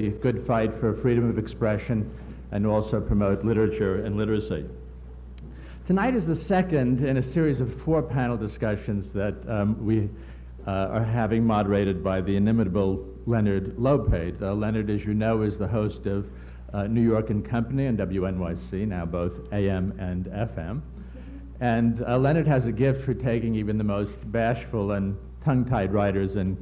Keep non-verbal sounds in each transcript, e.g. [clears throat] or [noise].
a good fight for freedom of expression and also promote literature and literacy. Tonight is the second in a series of four panel discussions that um, we uh, are having moderated by the inimitable Leonard Lopate. Uh, Leonard, as you know, is the host of uh, New York and Company and WNYC, now both AM and FM. And uh, Leonard has a gift for taking even the most bashful and tongue-tied writers and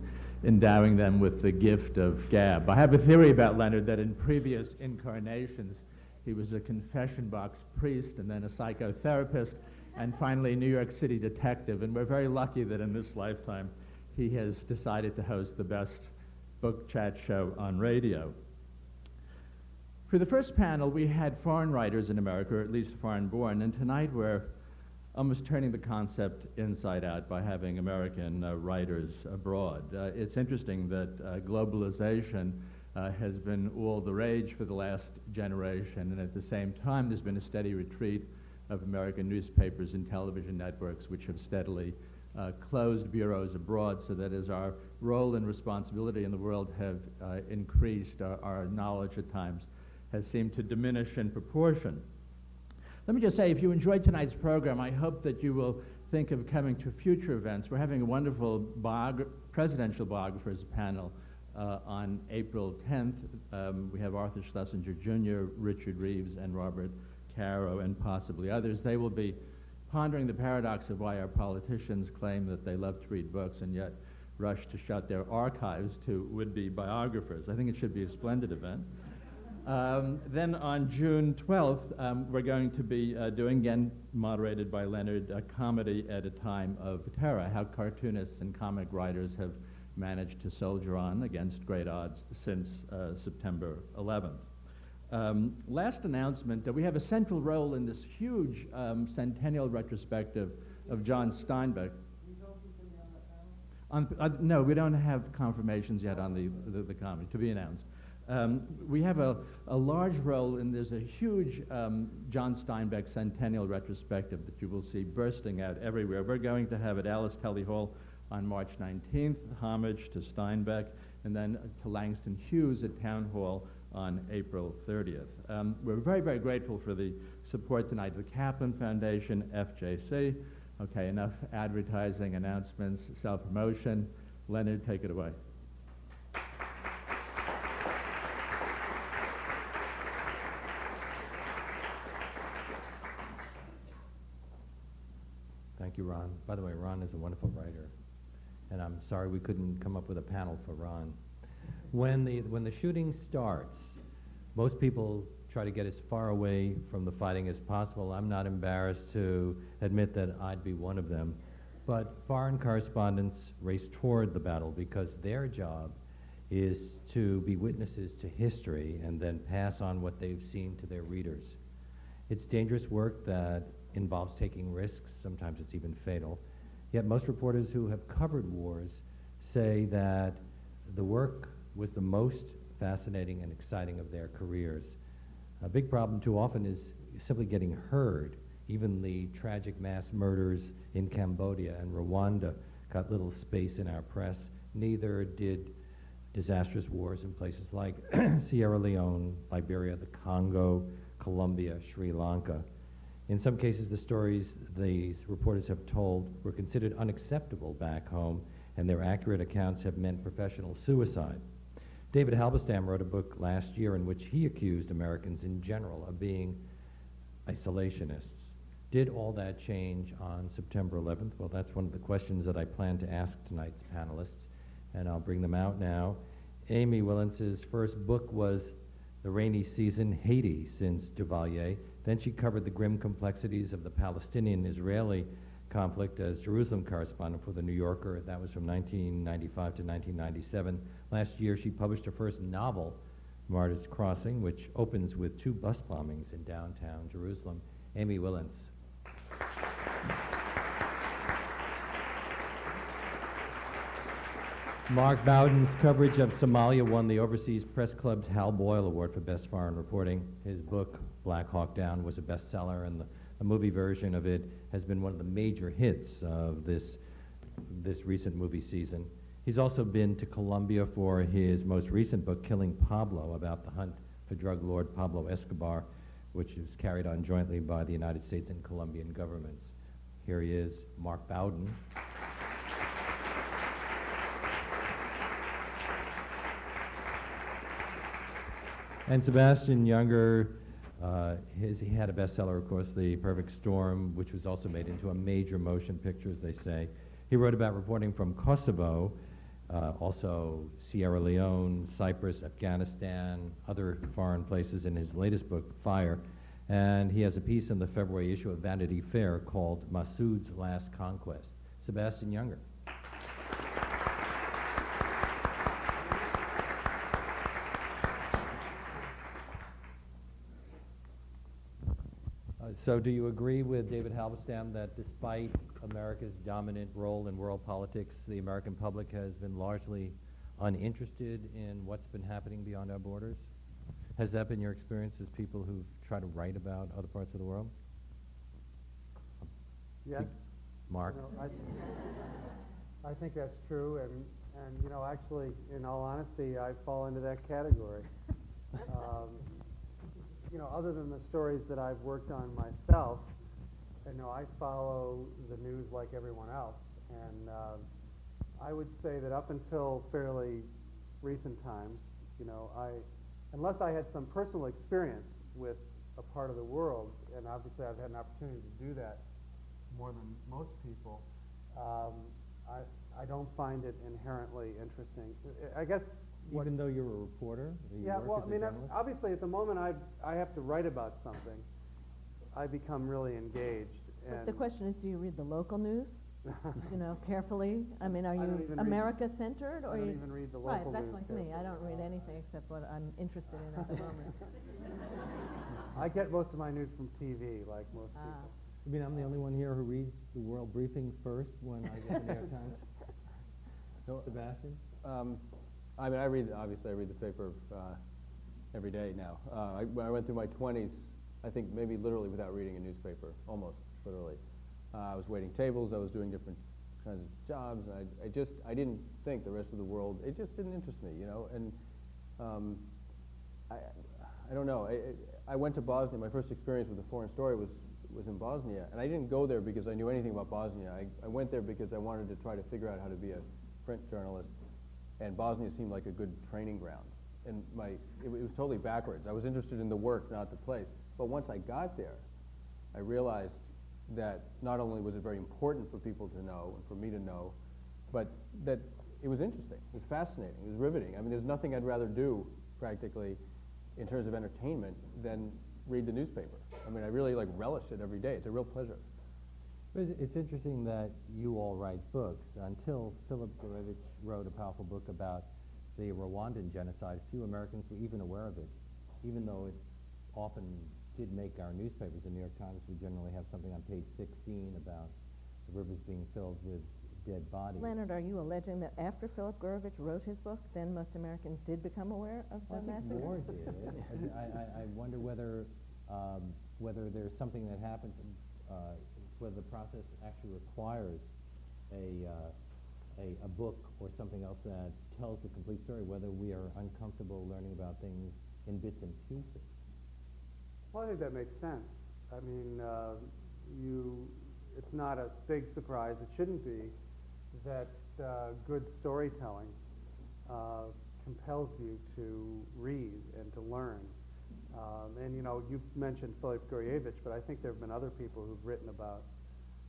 endowing them with the gift of gab. I have a theory about Leonard that in previous incarnations he was a confession box priest and then a psychotherapist and finally a New York City detective. And we're very lucky that in this lifetime he has decided to host the best book chat show on radio. For the first panel, we had foreign writers in America, or at least foreign born, and tonight we're almost turning the concept inside out by having American uh, writers abroad. Uh, it's interesting that uh, globalization uh, has been all the rage for the last generation, and at the same time, there's been a steady retreat of American newspapers and television networks, which have steadily uh, closed bureaus abroad, so that as our role and responsibility in the world have uh, increased, our, our knowledge at times has seemed to diminish in proportion. Let me just say, if you enjoyed tonight's program, I hope that you will think of coming to future events. We're having a wonderful biogra- presidential biographers panel uh, on April 10th. Um, we have Arthur Schlesinger Jr., Richard Reeves, and Robert Caro, and possibly others. They will be pondering the paradox of why our politicians claim that they love to read books and yet rush to shut their archives to would-be biographers. I think it should be a splendid event. Um, then on June 12th, um, we're going to be uh, doing, again, moderated by Leonard, a comedy at a time of terror, how cartoonists and comic writers have managed to soldier on against great odds since uh, September 11th. Um, last announcement, uh, we have a central role in this huge um, centennial retrospective of John Steinbeck. On, uh, no, we don't have confirmations yet on the, the, the comedy, to be announced. Um, we have a, a large role in there's a huge um, John Steinbeck centennial retrospective that you will see bursting out everywhere. We're going to have it at Alice Tully Hall on March 19th, homage to Steinbeck, and then to Langston Hughes at Town Hall on April 30th. Um, we're very, very grateful for the support tonight the Kaplan Foundation, FJC. Okay, enough advertising, announcements, self-promotion. Leonard, take it away. Thank you, Ron. By the way, Ron is a wonderful writer, and I'm sorry we couldn't come up with a panel for Ron. When the, when the shooting starts, most people try to get as far away from the fighting as possible. I'm not embarrassed to admit that I'd be one of them. But foreign correspondents race toward the battle because their job is to be witnesses to history and then pass on what they've seen to their readers. It's dangerous work that involves taking risks, sometimes it's even fatal. Yet most reporters who have covered wars say that the work was the most fascinating and exciting of their careers. A big problem too often is simply getting heard. Even the tragic mass murders in Cambodia and Rwanda got little space in our press. Neither did disastrous wars in places like [clears throat] Sierra Leone, Liberia, the Congo, Colombia, Sri Lanka. In some cases, the stories these reporters have told were considered unacceptable back home, and their accurate accounts have meant professional suicide. David Halberstam wrote a book last year in which he accused Americans in general of being isolationists. Did all that change on September 11th? Well, that's one of the questions that I plan to ask tonight's panelists, and I'll bring them out now. Amy Wilentz's first book was The Rainy Season, Haiti, since Duvalier. Then she covered the grim complexities of the Palestinian-Israeli conflict as Jerusalem correspondent for The New Yorker. That was from 1995 to 1997. Last year, she published her first novel, Martyrs Crossing, which opens with two bus bombings in downtown Jerusalem. Amy Wilentz. Mark Bowden's coverage of Somalia won the Overseas Press Club's Hal Boyle Award for Best Foreign Reporting. His book, Black Hawk Down, was a bestseller, and the, the movie version of it has been one of the major hits of this, this recent movie season. He's also been to Colombia for his most recent book, Killing Pablo, about the hunt for drug lord Pablo Escobar, which is carried on jointly by the United States and Colombian governments. Here he is, Mark Bowden. And Sebastian Junger, uh, his, he had a bestseller, of course, The Perfect Storm, which was also made into a major motion picture, as they say. He wrote about reporting from Kosovo, uh, also Sierra Leone, Cyprus, Afghanistan, other foreign places in his latest book, Fire. And he has a piece in the February issue of Vanity Fair called Massoud's Last Conquest. Sebastian Junger. Uh, so do you agree with David Halberstam that despite America's dominant role in world politics, the American public has been largely uninterested in what's been happening beyond our borders? Has that been your experience as people who try to write about other parts of the world? Yes. Mark? You know, I, I think that's true, and, and, you know, actually, in all honesty, I fall into that category. [laughs] Um, you know, other than the stories that I've worked on myself, you know, I follow the news like everyone else, and uh, I would say that up until fairly recent times, you know, I, unless I had some personal experience with a part of the world, and obviously I've had an opportunity to do that more than most people, um, I, I don't find it inherently interesting. I guess what Even though you're a reporter? you yeah, well, I mean, I'm- journalist? obviously, at the moment I I have to write about something, I become really engaged. But And the question is, do you read the local news, you know, [laughs] carefully? I mean, are I you even read- America-centered, or I don't even read the Right, local that's news like me, I don't read anything except what I'm interested in at the moment. [laughs] I get most of my news from TV, like most Ah. people. You mean I'm the only one here who reads the world briefing first when I get the New York [laughs] Times? So, Sebastian? um, I mean, I read, obviously, I read the paper uh, every day now. Uh, I, when I went through my 20s, I think maybe literally without reading a newspaper, almost literally. Uh, I was waiting tables, I was doing different kinds of jobs, and I, I just, I didn't think the rest of the world, it just didn't interest me, you know, and um, I, I don't know. I, I went to Bosnia, my first experience with a foreign story was, was in Bosnia, and I didn't go there because I knew anything about Bosnia. I, I went there because I wanted to try to figure out how to be a print journalist and Bosnia seemed like a good training ground. And my, it, it was totally backwards. I was interested in the work, not the place. But once I got there, I realized that not only was it very important for people to know and for me to know, but that it was interesting. It was fascinating. It was riveting. I mean, there's nothing I'd rather do practically in terms of entertainment than read the newspaper. I mean, I really like relish it every day. It's a real pleasure. It's- It's interesting that you all write books. Until Philip Gourevitch wrote a powerful book about the Rwandan genocide, few Americans were even aware of it, even though it often did make our newspapers. The New York Times would generally have something on page 16 about the rivers being filled with dead bodies. Leonard, are you alleging that after Philip Gourevitch wrote his book, then most Americans did become aware of the Well, I massacre? more [laughs] did. I, I, I wonder whether, um, whether there's something that happens, uh, whether the process actually requires a, uh, a, a book or something else that tells the complete story, whether we are uncomfortable learning about things in bits and pieces. Well, I think that makes sense. I mean, uh, you, it's not a big surprise, it shouldn't be, that uh, good storytelling uh, compels you to read and to learn. Um, and, you know, you mentioned Philip Gourevitch, but I think there have been other people who've written about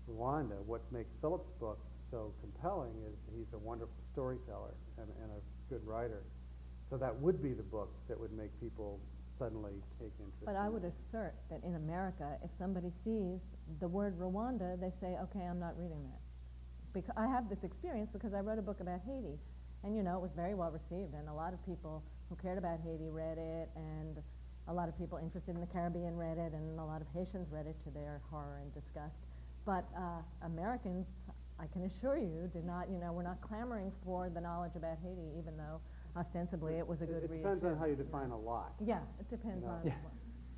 Rwanda. What makes Philip's book so compelling is he's a wonderful storyteller and, and a good writer. So that would be the book that would make people suddenly take interest. But I would it. assert that in America, if somebody sees the word Rwanda, they say, okay, I'm not reading that. Because I have this experience because I wrote a book about Haiti, and you know, it was very well received, and a lot of people who cared about Haiti read it, and a lot of people interested in the Caribbean read it, and a lot of Haitians read it to their horror and disgust. But uh, Americans, I can assure you, did not, you know, we're not clamoring for the knowledge about Haiti, even though ostensibly it was a It- good It read. depends on how you know. define a lot. Yeah, it depends know. on. Yeah. what-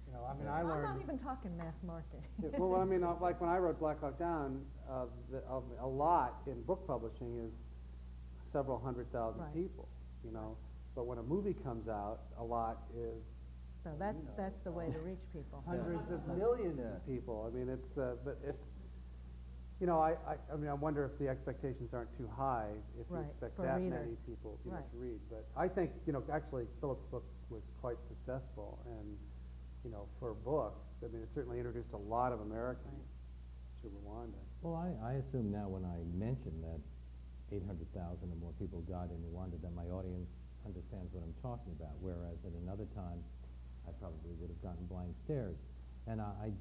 You know, I mean, I I'm learned. not even talking mass market. Yeah, well, I mean, uh, [laughs] like when I wrote Black Hawk Down, uh, the, uh, a lot in book publishing is several hundred thousand Right. people, you know. But when a movie comes out, a lot is So that's, that's the way to reach people. hundreds of millions of people. I mean, it's, uh, but it's, you know, I, I, I mean, I wonder if the expectations aren't too high if you Right, expect for that many readers. people, you know, Right. to read. But I think, you know, actually Philip's book was quite successful and, you know, for books, I mean, it certainly introduced a lot of Americans to Rwanda. Well, I, I assume now when I mention that 800,000 or more people died in Rwanda, that my audience understands what I'm talking about, whereas at another time, I probably would have gotten blank stares. And I, I,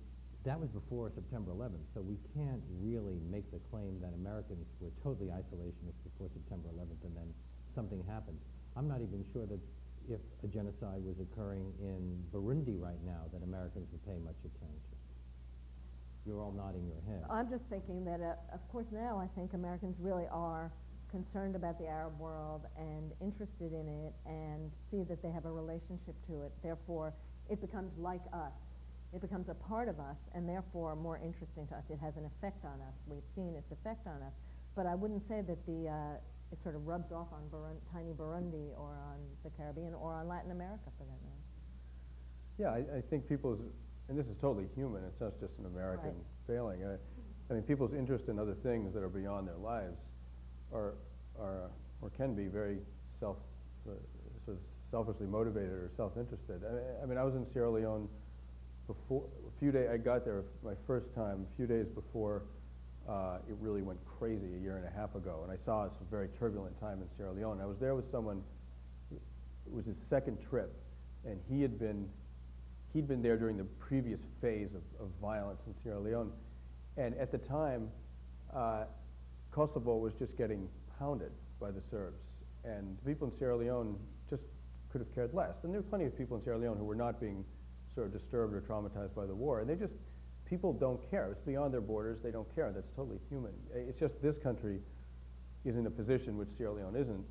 that was before September 11th, so we can't really make the claim that Americans were totally isolationist before September 11th and then something happened. I'm not even sure that if a genocide was occurring in Burundi right now, that Americans would pay much attention. You're all nodding your head. I'm just thinking that, uh, of course, now I think Americans really are concerned about the Arab world and interested in it and see that they have a relationship to it. Therefore, it becomes like us. It becomes a part of us and therefore more interesting to us. It has an effect on us. We've seen its effect on us. But I wouldn't say that the, uh, it sort of rubs off on Burun- tiny Burundi or on the Caribbean or on Latin America for that matter. Yeah, I, I think people's, and this is totally human, it's not just an American Right. failing. I, I mean, people's interest in other things that are beyond their lives are, are, or can be very self, uh, sort of selfishly motivated or self-interested. I, I mean, I was in Sierra Leone before, a few days, I got there my first time, a few days before uh, it really went crazy a year and a half ago, and I saw it's a very turbulent time in Sierra Leone. I was there with someone, it was his second trip, and he had been, he'd been there during the previous phase of, of violence in Sierra Leone, and at the time, uh, Kosovo was just getting pounded by the Serbs, and the people in Sierra Leone just could have cared less. And there were plenty of people in Sierra Leone who were not being sort of disturbed or traumatized by the war, and they just, people don't care. It's beyond their borders. They don't care. That's totally human. It's just this country is in a position which Sierra Leone isn't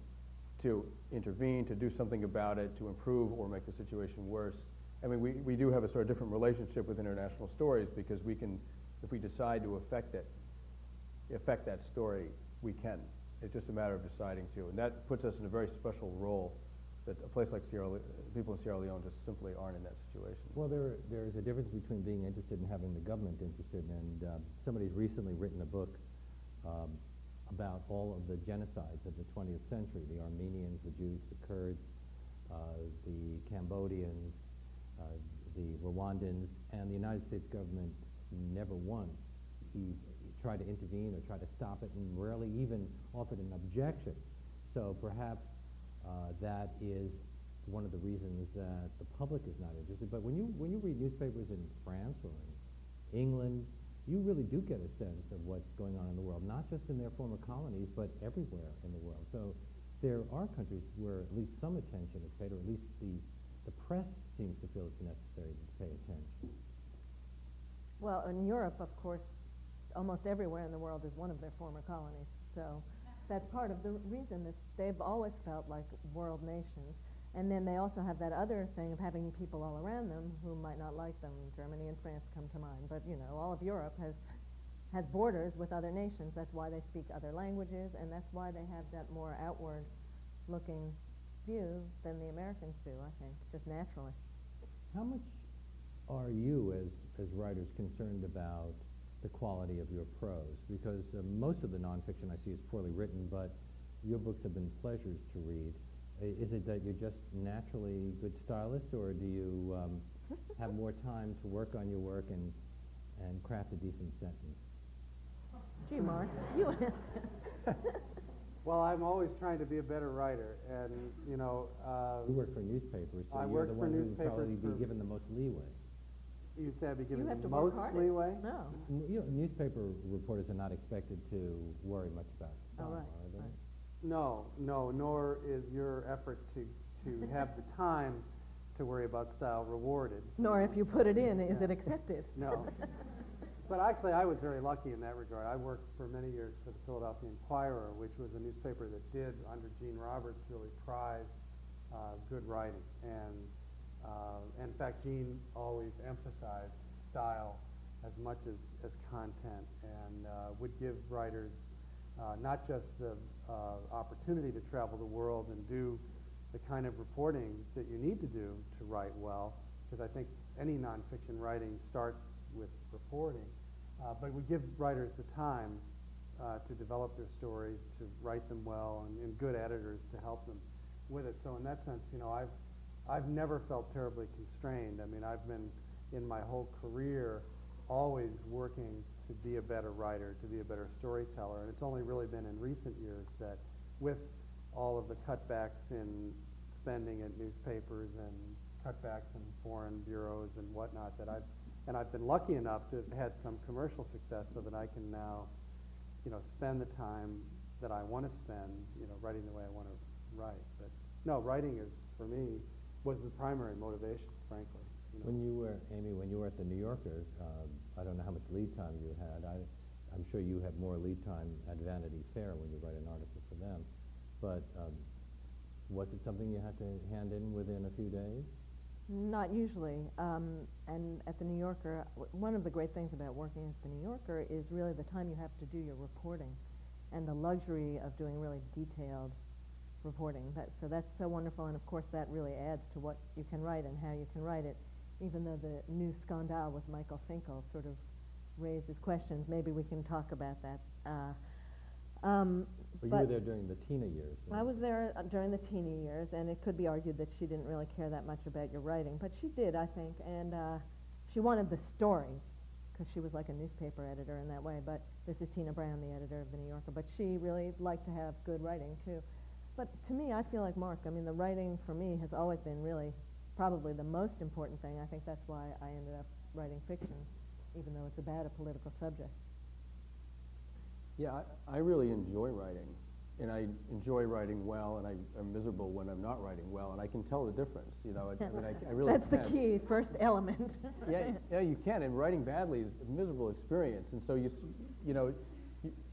to intervene, to do something about it, to improve or make the situation worse. I mean, we, we do have a sort of different relationship with international stories because we can, if we decide to affect it, affect that story, we can. It's just a matter of deciding to. And that puts us in a very special role that a place like Sierra Le- people in Sierra Leone just simply aren't in that situation. Well, there, there is a difference between being interested and having the government interested, and um, somebody's recently written a book um, about all of the genocides of the 20th century, the Armenians, the Jews, the Kurds, uh, the Cambodians, uh, the Rwandans, and the United States government never once tried to intervene or tried to stop it, and rarely even offered an objection. So perhaps uh, Uh, that is one of the reasons that the public is not interested. But when you when you read newspapers in France or in England, you really do get a sense of what's going on in the world, not just in their former colonies, but everywhere in the world. So there are countries where at least some attention is paid, or at least the the press seems to feel it's necessary to pay attention. Well, in Europe, of course, almost everywhere in the world is one of their former colonies. So that's part of the reason that they've always felt like world nations. And then they also have that other thing of having people all around them who might not like them. Germany and France come to mind. But, you know, all of Europe has, has borders with other nations. That's why they speak other languages, and that's why they have that more outward-looking view than the Americans do, I think, just naturally. How much are you, as, as writers, concerned about the quality of your prose? Because uh, most of the nonfiction I see is poorly written, but your books have been pleasures to read. I- Is it that you're just naturally good stylist, or do you um, [laughs] have more time to work on your work and, and craft a decent sentence? Gee, Mark, you [laughs] answer. [laughs] Well, I'm always trying to be a better writer, and, you know, uh, You work for newspapers, so I you're work the one who would probably be given the most leeway. You said I'd be You given have the to work most harder. leeway. No. N- You know, newspaper reporters are not expected to worry much about Oh, style, right, are they? right. No, no, nor is your effort to, to [laughs] have the time to worry about style rewarded. Nor if you put it in, is it accepted? No. [laughs] But actually, I was very lucky in that regard. I worked for many years for the Philadelphia Inquirer, which was a newspaper that did, under Gene Roberts, really prize uh, good writing. And uh, in fact, Gene always emphasized style as much as, as content and uh, would give writers uh, not just the uh, opportunity to travel the world and do the kind of reporting that you need to do to write well, because I think any nonfiction writing starts with reporting, uh, but we give writers the time uh, to develop their stories, to write them well, and, and good editors to help them with it. So in that sense, you know, I've I've never felt terribly constrained. I mean, I've been in my whole career always working to be a better writer, to be a better storyteller, and it's only really been in recent years that, with all of the cutbacks in spending at newspapers and cutbacks in foreign bureaus and whatnot, that I've and I've been lucky enough to have had some commercial success so that I can now you know, spend the time that I want to spend, you know, writing the way I want to write. But no, writing is for me was the primary motivation, frankly. You know. When you were, Amy, when you were at the New Yorker, um, I don't know how much lead time you had. I, I'm sure you have more lead time at Vanity Fair when you write an article for them. But um, was it something you had to hand in within a few days? Not usually. Um, and at the New Yorker, w- one of the great things about working at the New Yorker is really the time you have to do your reporting and the luxury of doing really detailed reporting. That, so that's so wonderful, and of course that really adds to what you can write and how you can write it. Even though the new scandal with Michael Finkel sort of raises questions, maybe we can talk about that. Uh, um, Well, you were there during the Tina years. I was there uh, during the Tina years, and it could be argued that she didn't really care that much about your writing, but she did, I think, and uh, she wanted the story because she was like a newspaper editor in that way. But this is Tina Brown, the editor of the New Yorker, but she really liked to have good writing too. But to me, I feel like Mark. I mean, the writing for me has always been really probably the most important thing. I think that's why I ended up writing fiction, even though it's about a political subject. Yeah, I, I really enjoy writing, and I enjoy writing well, and I, I'm miserable when I'm not writing well, and I can tell the difference. You know, I, I mean, I, I really that's can. the key, first element. yeah, yeah, you can. And writing badly is a miserable experience, and so you, you know,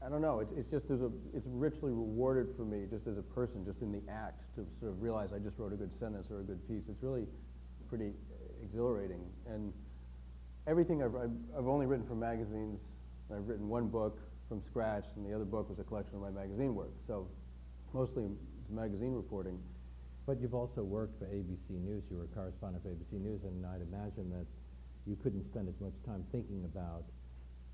I don't know. It's, it's just there's a, it's richly rewarded for me just as a person, just in the act, to sort of realize I just wrote a good sentence or a good piece. It's really pretty exhilarating, and everything I've, I've, I've only written for magazines. I've written one book from scratch, and the other book was a collection of my magazine work. So mostly magazine reporting. But you've also worked for ABC News. You were a correspondent for ABC News, and I'd imagine that you couldn't spend as much time thinking about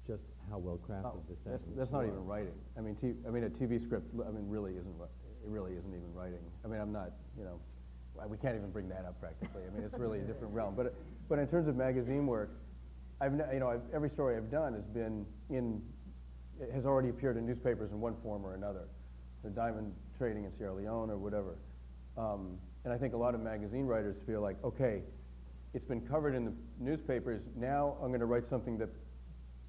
just how well crafted the that's, sentence that's not was. even writing. I mean, t- I mean, a TV script, I mean, really isn't, it really isn't even writing. I mean, I'm not, you know, we can't even bring that up practically. I mean, it's really a different realm. But, but in terms of magazine work, I've, you know, I've, every story I've done has been in, it has already appeared in newspapers in one form or another. The diamond trading in Sierra Leone or whatever. Um, and I think a lot of magazine writers feel like, okay, it's been covered in the newspapers. Now I'm going to write something that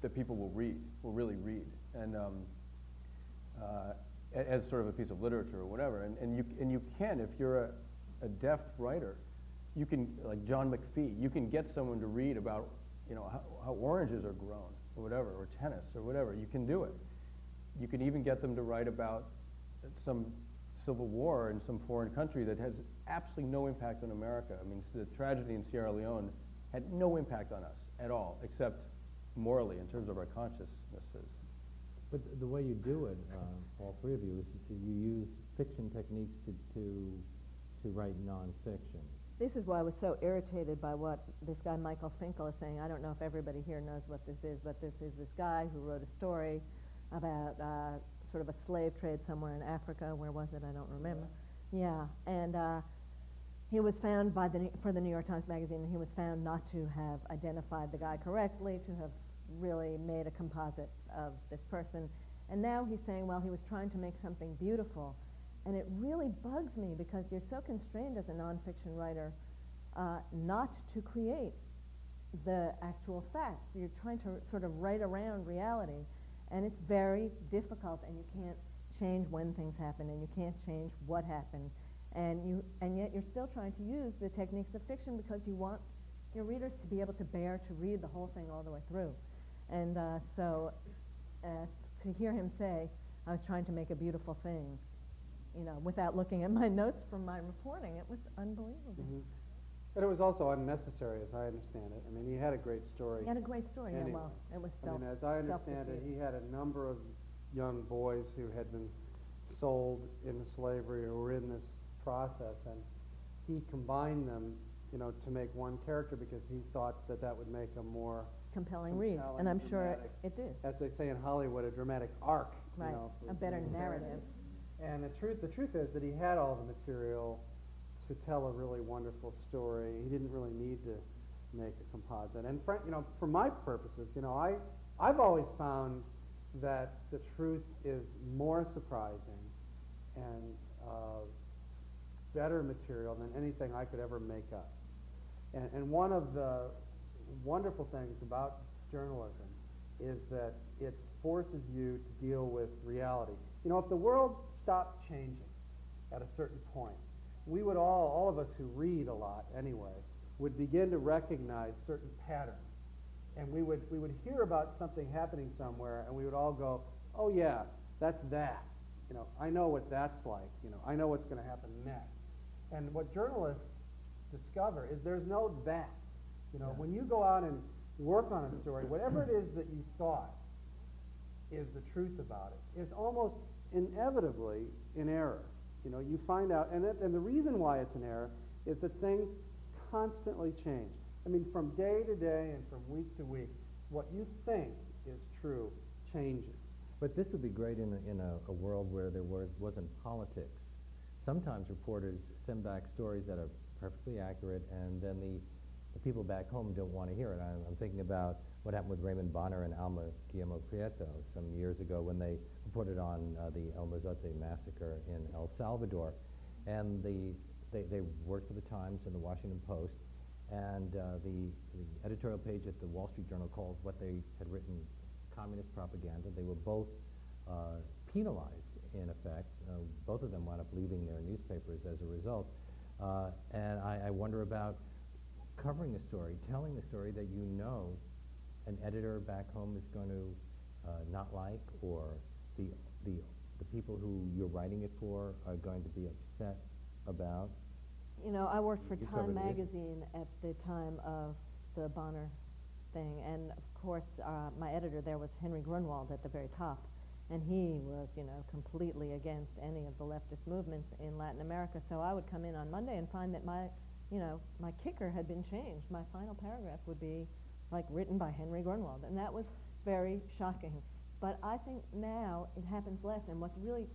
that people will read, will really read, and um, uh, as sort of a piece of literature or whatever. And, and you and you can if you're a, a deft writer, you can like John McPhee, you can get someone to read about you know how, how oranges are grown or whatever, or tennis or whatever. You can do it. You can even get them to write about some civil war in some foreign country that has absolutely no impact on America. I mean, the tragedy in Sierra Leone had no impact on us at all, except morally in terms of our consciousnesses. But th- the way you do it, uh, all three of you, is to, you use fiction techniques to, to, to write nonfiction. This is why I was so irritated by what this guy Michael Finkel is saying. I don't know if everybody here knows what this is, but this is this guy who wrote a story about uh, sort of a slave trade somewhere in Africa. Where was it? I don't remember. Yeah, and uh, he was found by the for the New York Times Magazine, and he was found not to have identified the guy correctly, to have really made a composite of this person. And now he's saying, well, he was trying to make something beautiful. And it really bugs me because you're so constrained as a nonfiction writer uh, not to create the actual facts. You're trying to sort of write around reality. And it's very difficult, and you can't change when things happen, and you can't change what happened. And, you, and yet you're still trying to use the techniques of fiction because you want your readers to be able to bear to read the whole thing all the way through. And uh, so uh, to hear him say, I was trying to make a beautiful thing, you know, without looking at my [laughs] notes from my reporting, it was unbelievable. Mhm. But it was also unnecessary, as I understand it. I mean, he had a great story. He had a great story. Yeah, well, it was I self. mean, as I understand it, he had a number of young boys who had been sold into slavery or were in this process, and he combined them, you know, to make one character because he thought that that would make a more, Compelling read, and I'm sure it did. as they say in Hollywood, a dramatic arc. you Right, know, for a better narrative. And the truth, the truth is that he had all the material to tell a really wonderful story. He didn't really need to make a composite. And fr- you know, for my purposes, you know, I I've always found that the truth is more surprising and uh, better material than anything I could ever make up. And, and one of the wonderful things about journalism is that it forces you to deal with reality. You know, if the world stopped changing at a certain point, we would all, all of us who read a lot anyway, would begin to recognize certain patterns. And we would, we would hear about something happening somewhere, and we would all go, oh yeah, that's that. You know, I know what that's like. You know, I know what's going to happen next. And what journalists discover is there's no that. You know, when you go out and work on a story, [clears throat] whatever it is that you thought is the truth about it, is almost inevitably in error. You know, you find out, and, it, and the reason why it's an error is that things constantly change. I mean, from day to day and from week to week, what you think is true changes. But this would be great in a, in a, a world where there was, wasn't politics. Sometimes reporters send back stories that are perfectly accurate, and then the, the people back home don't want to hear it. I'm, I'm thinking about what happened with Raymond Bonner and Alma Guillermoprieto some years ago when they reported on uh, the El Mozote massacre in El Salvador. And the, they, they worked for the Times and the Washington Post, and uh, the, the editorial page at the Wall Street Journal called what they had written communist propaganda. They were both uh, penalized, in effect. Uh, both of them wound up leaving their newspapers as a result. Uh, and I, I wonder about covering a story, telling a story that you know an editor back home is going to uh, not like, or the, the, the people who you're writing it for are going to be upset about. You know, I worked for You Time the magazine at the time of the Bonner thing, and of course, uh, my editor there was Henry Grunwald at the very top, and he was, you know, completely against any of the leftist movements in Latin America. So I would come in on Monday and find that my, you know, my kicker had been changed. My final paragraph would be like written by Henry Grunwald, and that was very shocking. But I think now it happens less, and what's really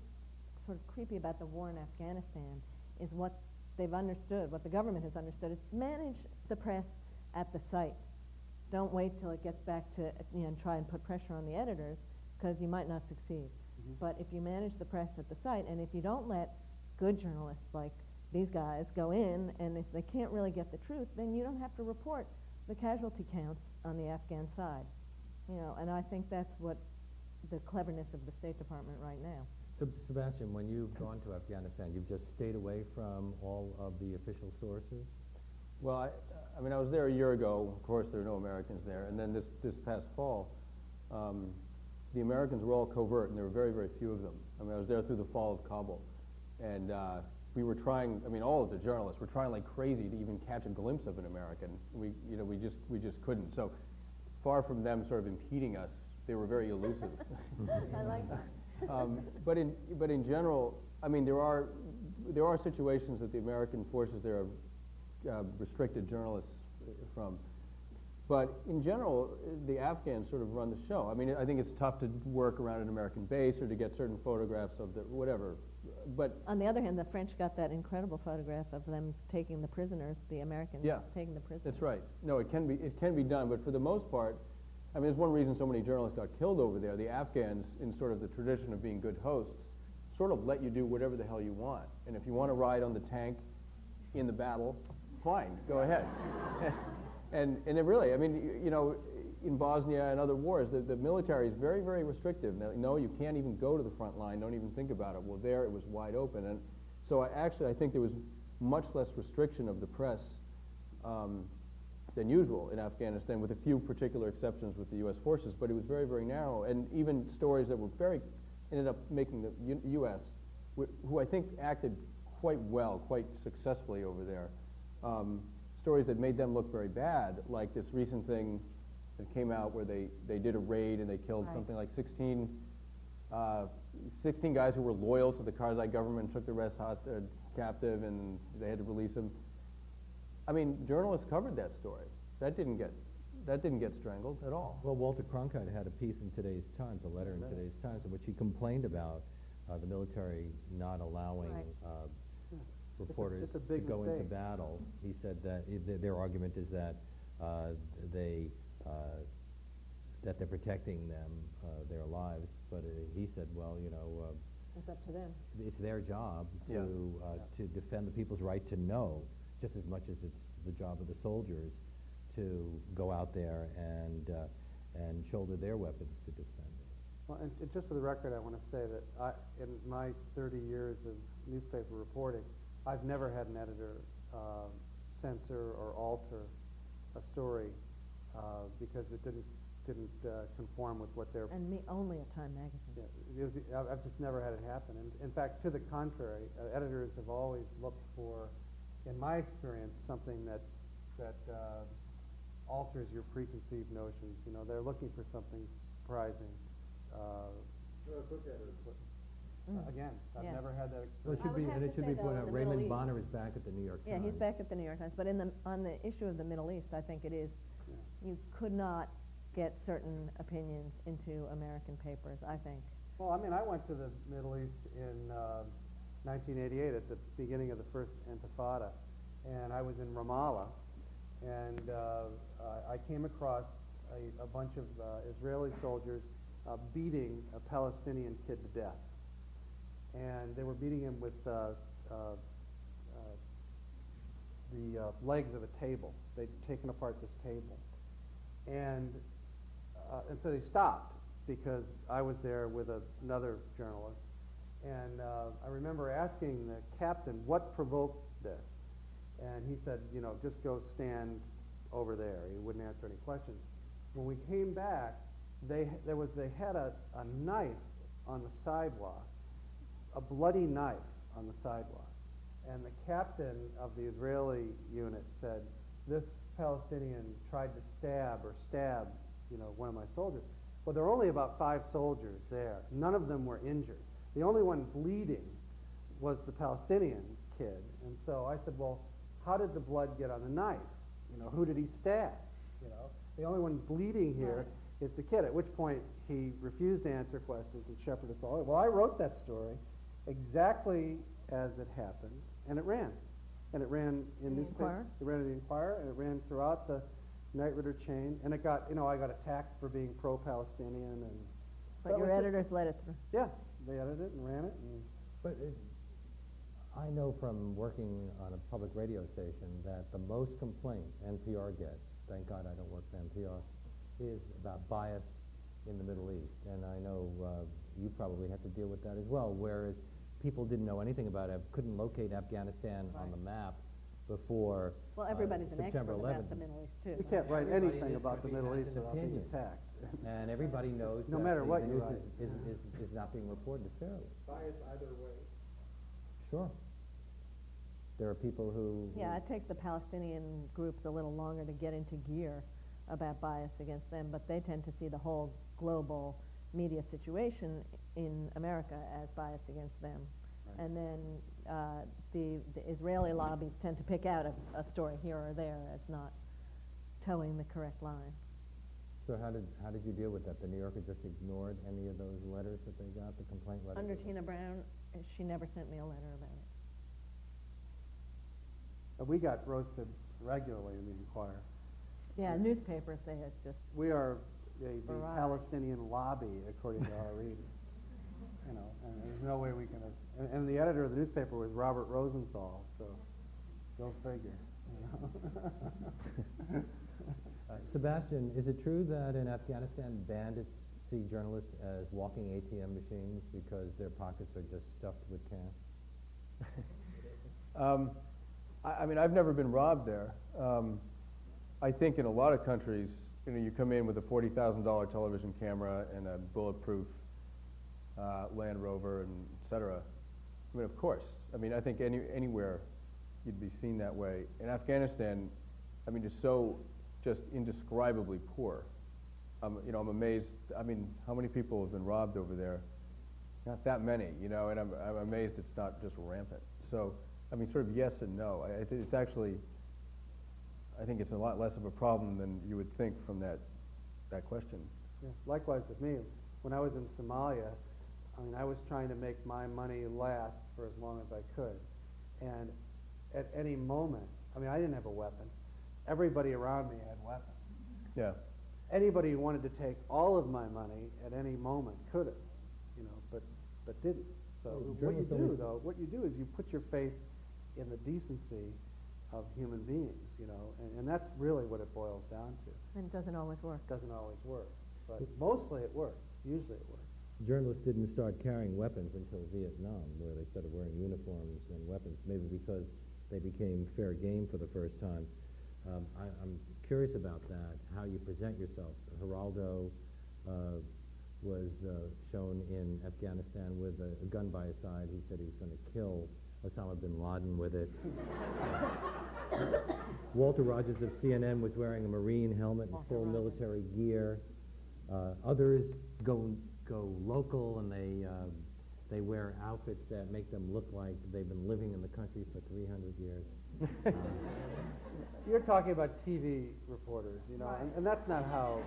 sort of creepy about the war in Afghanistan is what they've understood, what the government has understood, is manage the press at the site. Don't wait till it gets back to, you know, and try and put pressure on the editors, because you might not succeed. Mm-hmm. But if you manage the press at the site, and if you don't let good journalists like these guys go in, and if they can't really get the truth, then you don't have to report the casualty counts on the Afghan side. You know, and I think that's what the cleverness of the State Department right now. So, Sebastian, when you've gone to Afghanistan, you've just stayed away from all of the official sources? Well, I, I mean, I was there a year ago. Of course, there are no Americans there. And then this, this past fall, um, the Americans were all covert, and there were very, very few of them. I mean, I was there through the fall of Kabul. And uh, we were trying, I mean, all of the journalists were trying like crazy to even catch a glimpse of an American. We, you know, we just, we just couldn't. So far from them sort of impeding us, they were very elusive. [laughs] I like that. [laughs] um, but in but in general, I mean, there are there are situations that the American forces there have uh, restricted journalists uh, from. But in general, uh, the Afghans sort of run the show. I mean, I think it's tough to work around an American base or to get certain photographs of the whatever. But On the other hand, the French got that incredible photograph of them taking the prisoners, the Americans Yeah, taking the prisoners. That's right. No, it can be it can be done, but for the most part, I mean, there's one reason so many journalists got killed over there. The Afghans, in sort of the tradition of being good hosts, sort of let you do whatever the hell you want. And if you want to ride on the tank in the battle, fine, go ahead. [laughs] and and it really, I mean, you, you know, in Bosnia and other wars, the, the military is very, very restrictive. No, you can't even go to the front line. Don't even think about it. Well, there it was wide open, and so I actually I think there was much less restriction of the press. Um, than usual in Afghanistan, with a few particular exceptions with the U.S. forces, but it was very, very narrow. And even stories that were very, ended up making the U- U.S., wh- who I think acted quite well, quite successfully over there, um, stories that made them look very bad, like this recent thing that came out where they, they did a raid and they killed Right. something like 16 Uh, 16 guys who were loyal to the Karzai government took the rest host- uh, captive, and they had to release them. I mean, journalists covered that story. That didn't get that didn't get strangled at all. Well, Walter Cronkite had a piece in today's Times, a letter in Right. today's Times, in which he complained about uh, the military not allowing Right. uh, Yeah. reporters it's a to big go into battle. He said that th- their argument is that uh, they that they're protecting them, uh, their lives. But uh, he said, well, you know, uh, It's up to them. it's their job to Yeah. uh, Yeah. to defend the people's right to know, just as much as it's the job of the soldiers to go out there and uh, and shoulder their weapons to defend it. Well, and, and just for the record, I want to say that I, in my 30 years of newspaper reporting, I've never had an editor uh, censor or alter a story uh, because it didn't didn't uh, conform with what their And me only at Time Magazine. Yeah, it was, I've I've just never had it happen. And in fact, to the contrary, uh, editors have always looked for, in my experience, something that that uh, alters your preconceived notions. You know, they're looking for something surprising. Uh, Mm. Again, I've Yeah. never had that Well, experience. it I should would be, have and it to should say, be though, pointed out, the Middle Raymond East- Bonner is back at the New York Yeah, Times. he's back at the New York Times, but in the, on the issue of the Middle East, I think it is, Yeah. You could not get certain opinions into American papers, I think. Well, I mean, I went to the Middle East in uh, 1988 at the beginning of the first Intifada, and I was in Ramallah, and uh, I came across a, a bunch of uh, Israeli soldiers uh, beating a Palestinian kid to death, and they were beating him with uh, uh, the legs of a table. They'd taken apart this table, and uh, and so they stopped because I was there with a, another journalist, and uh, I remember asking the captain what provoked this, and he said, you know, just go stand over there. He wouldn't answer any questions. When we came back, they there was they had a, a knife on the sidewalk, a bloody knife on the sidewalk, and the captain of the Israeli unit said, this Palestinian tried to stab or stab, you know, one of my soldiers. Well, there were only about five soldiers there. None of them were injured. The only one bleeding was the Palestinian kid. And so I said, well, how did the blood get on the knife? You know, who did he stab? You know, the only one bleeding here is the kid. At which point he refused to answer questions and shepherded us all. Well, I wrote that story exactly as it happened, and it ran. And it ran in In the newspaper. It ran in the Inquirer, and it ran throughout the Knight Ridder chain. And it got, you know, I got attacked for being pro-Palestinian, and But your was it. editors let it through. yeah, they edited it and ran it. And But it, I know from working on a public radio station that the most complaints NPR gets, thank God I don't work for NPR, is about bias in the Middle East. And I know uh, you probably have to deal with that as well, whereas people didn't know anything about it, couldn't locate Afghanistan on the map before Well, uh, everybody's an September expert 11th. about the Middle East, too. you can't write Everybody anything about the Middle East an without being opinion. attacked. And everybody knows No that matter the, what the news write. is, is, is, is not being reported fairly. bias either way. Sure. There are people who. Yeah, it takes the Palestinian groups a little longer to get into gear about bias against them, but they tend to see the whole global media situation in America as biased against them. Right. And then uh, the, the Israeli lobbies tend to pick out a, a story here or there as not toeing the correct line. So how did, how did you deal with that? The New Yorker just ignored any of those letters that they got, the complaint letters? Under Tina Brown, uh, she never sent me a letter about it. Uh, We got roasted regularly in the Inquirer. Yeah, newspapers, they had just, We are the, the Variety. Palestinian lobby, according to our reading. [laughs] You know, and there's no way we can, and, and the editor of the newspaper was Robert Rosenthal, so go figure. you know. [laughs] Uh, Sebastian, is it true that in Afghanistan bandits see journalists as walking ATM machines because their pockets are just stuffed with cash? [laughs] Um, I, I mean, I've never been robbed there. Um, I think in a lot of countries, you know, you come in with a forty thousand dollar television camera and a bulletproof uh, Land Rover and et cetera. I mean, of course. I mean, I think any, anywhere you'd be seen that way. In Afghanistan, I mean, it's so just indescribably poor. Um, you know, I'm amazed. I mean, how many people have been robbed over there? not that many, you know, and I'm, I'm amazed it's not just rampant. So, I mean, sort of yes and no. I, it's actually, I think it's a lot less of a problem than you would think from that, that question. Yeah, likewise with me. When I was in Somalia, I mean, I was trying to make my money last for as long as I could. And at any moment, I mean, I didn't have a weapon. Everybody around me had weapons. Yeah. Anybody who wanted to take all of my money at any moment could have, you know, but, but didn't. So Well, what you do, though, what you do is you put your faith in the decency of human beings, you know, and, and that's really what it boils down to. And it doesn't always work. Doesn't always work, but mostly it works. Usually it works. Journalists didn't start carrying weapons until Vietnam, where they started wearing uniforms and weapons, maybe because they became fair game for the first time. Um, I, I'm curious about that, how you present yourself. Geraldo uh, was uh, shown in Afghanistan with a, a gun by his side. He said he was going to kill Osama bin Laden with it. Walter Rodgers of CNN was wearing a Marine helmet and full military gear. Uh, others go go local and they uh, they wear outfits that make them look like they've been living in the country for 300 years. Um, [laughs] You're talking about TV reporters, you know, and, and that's not how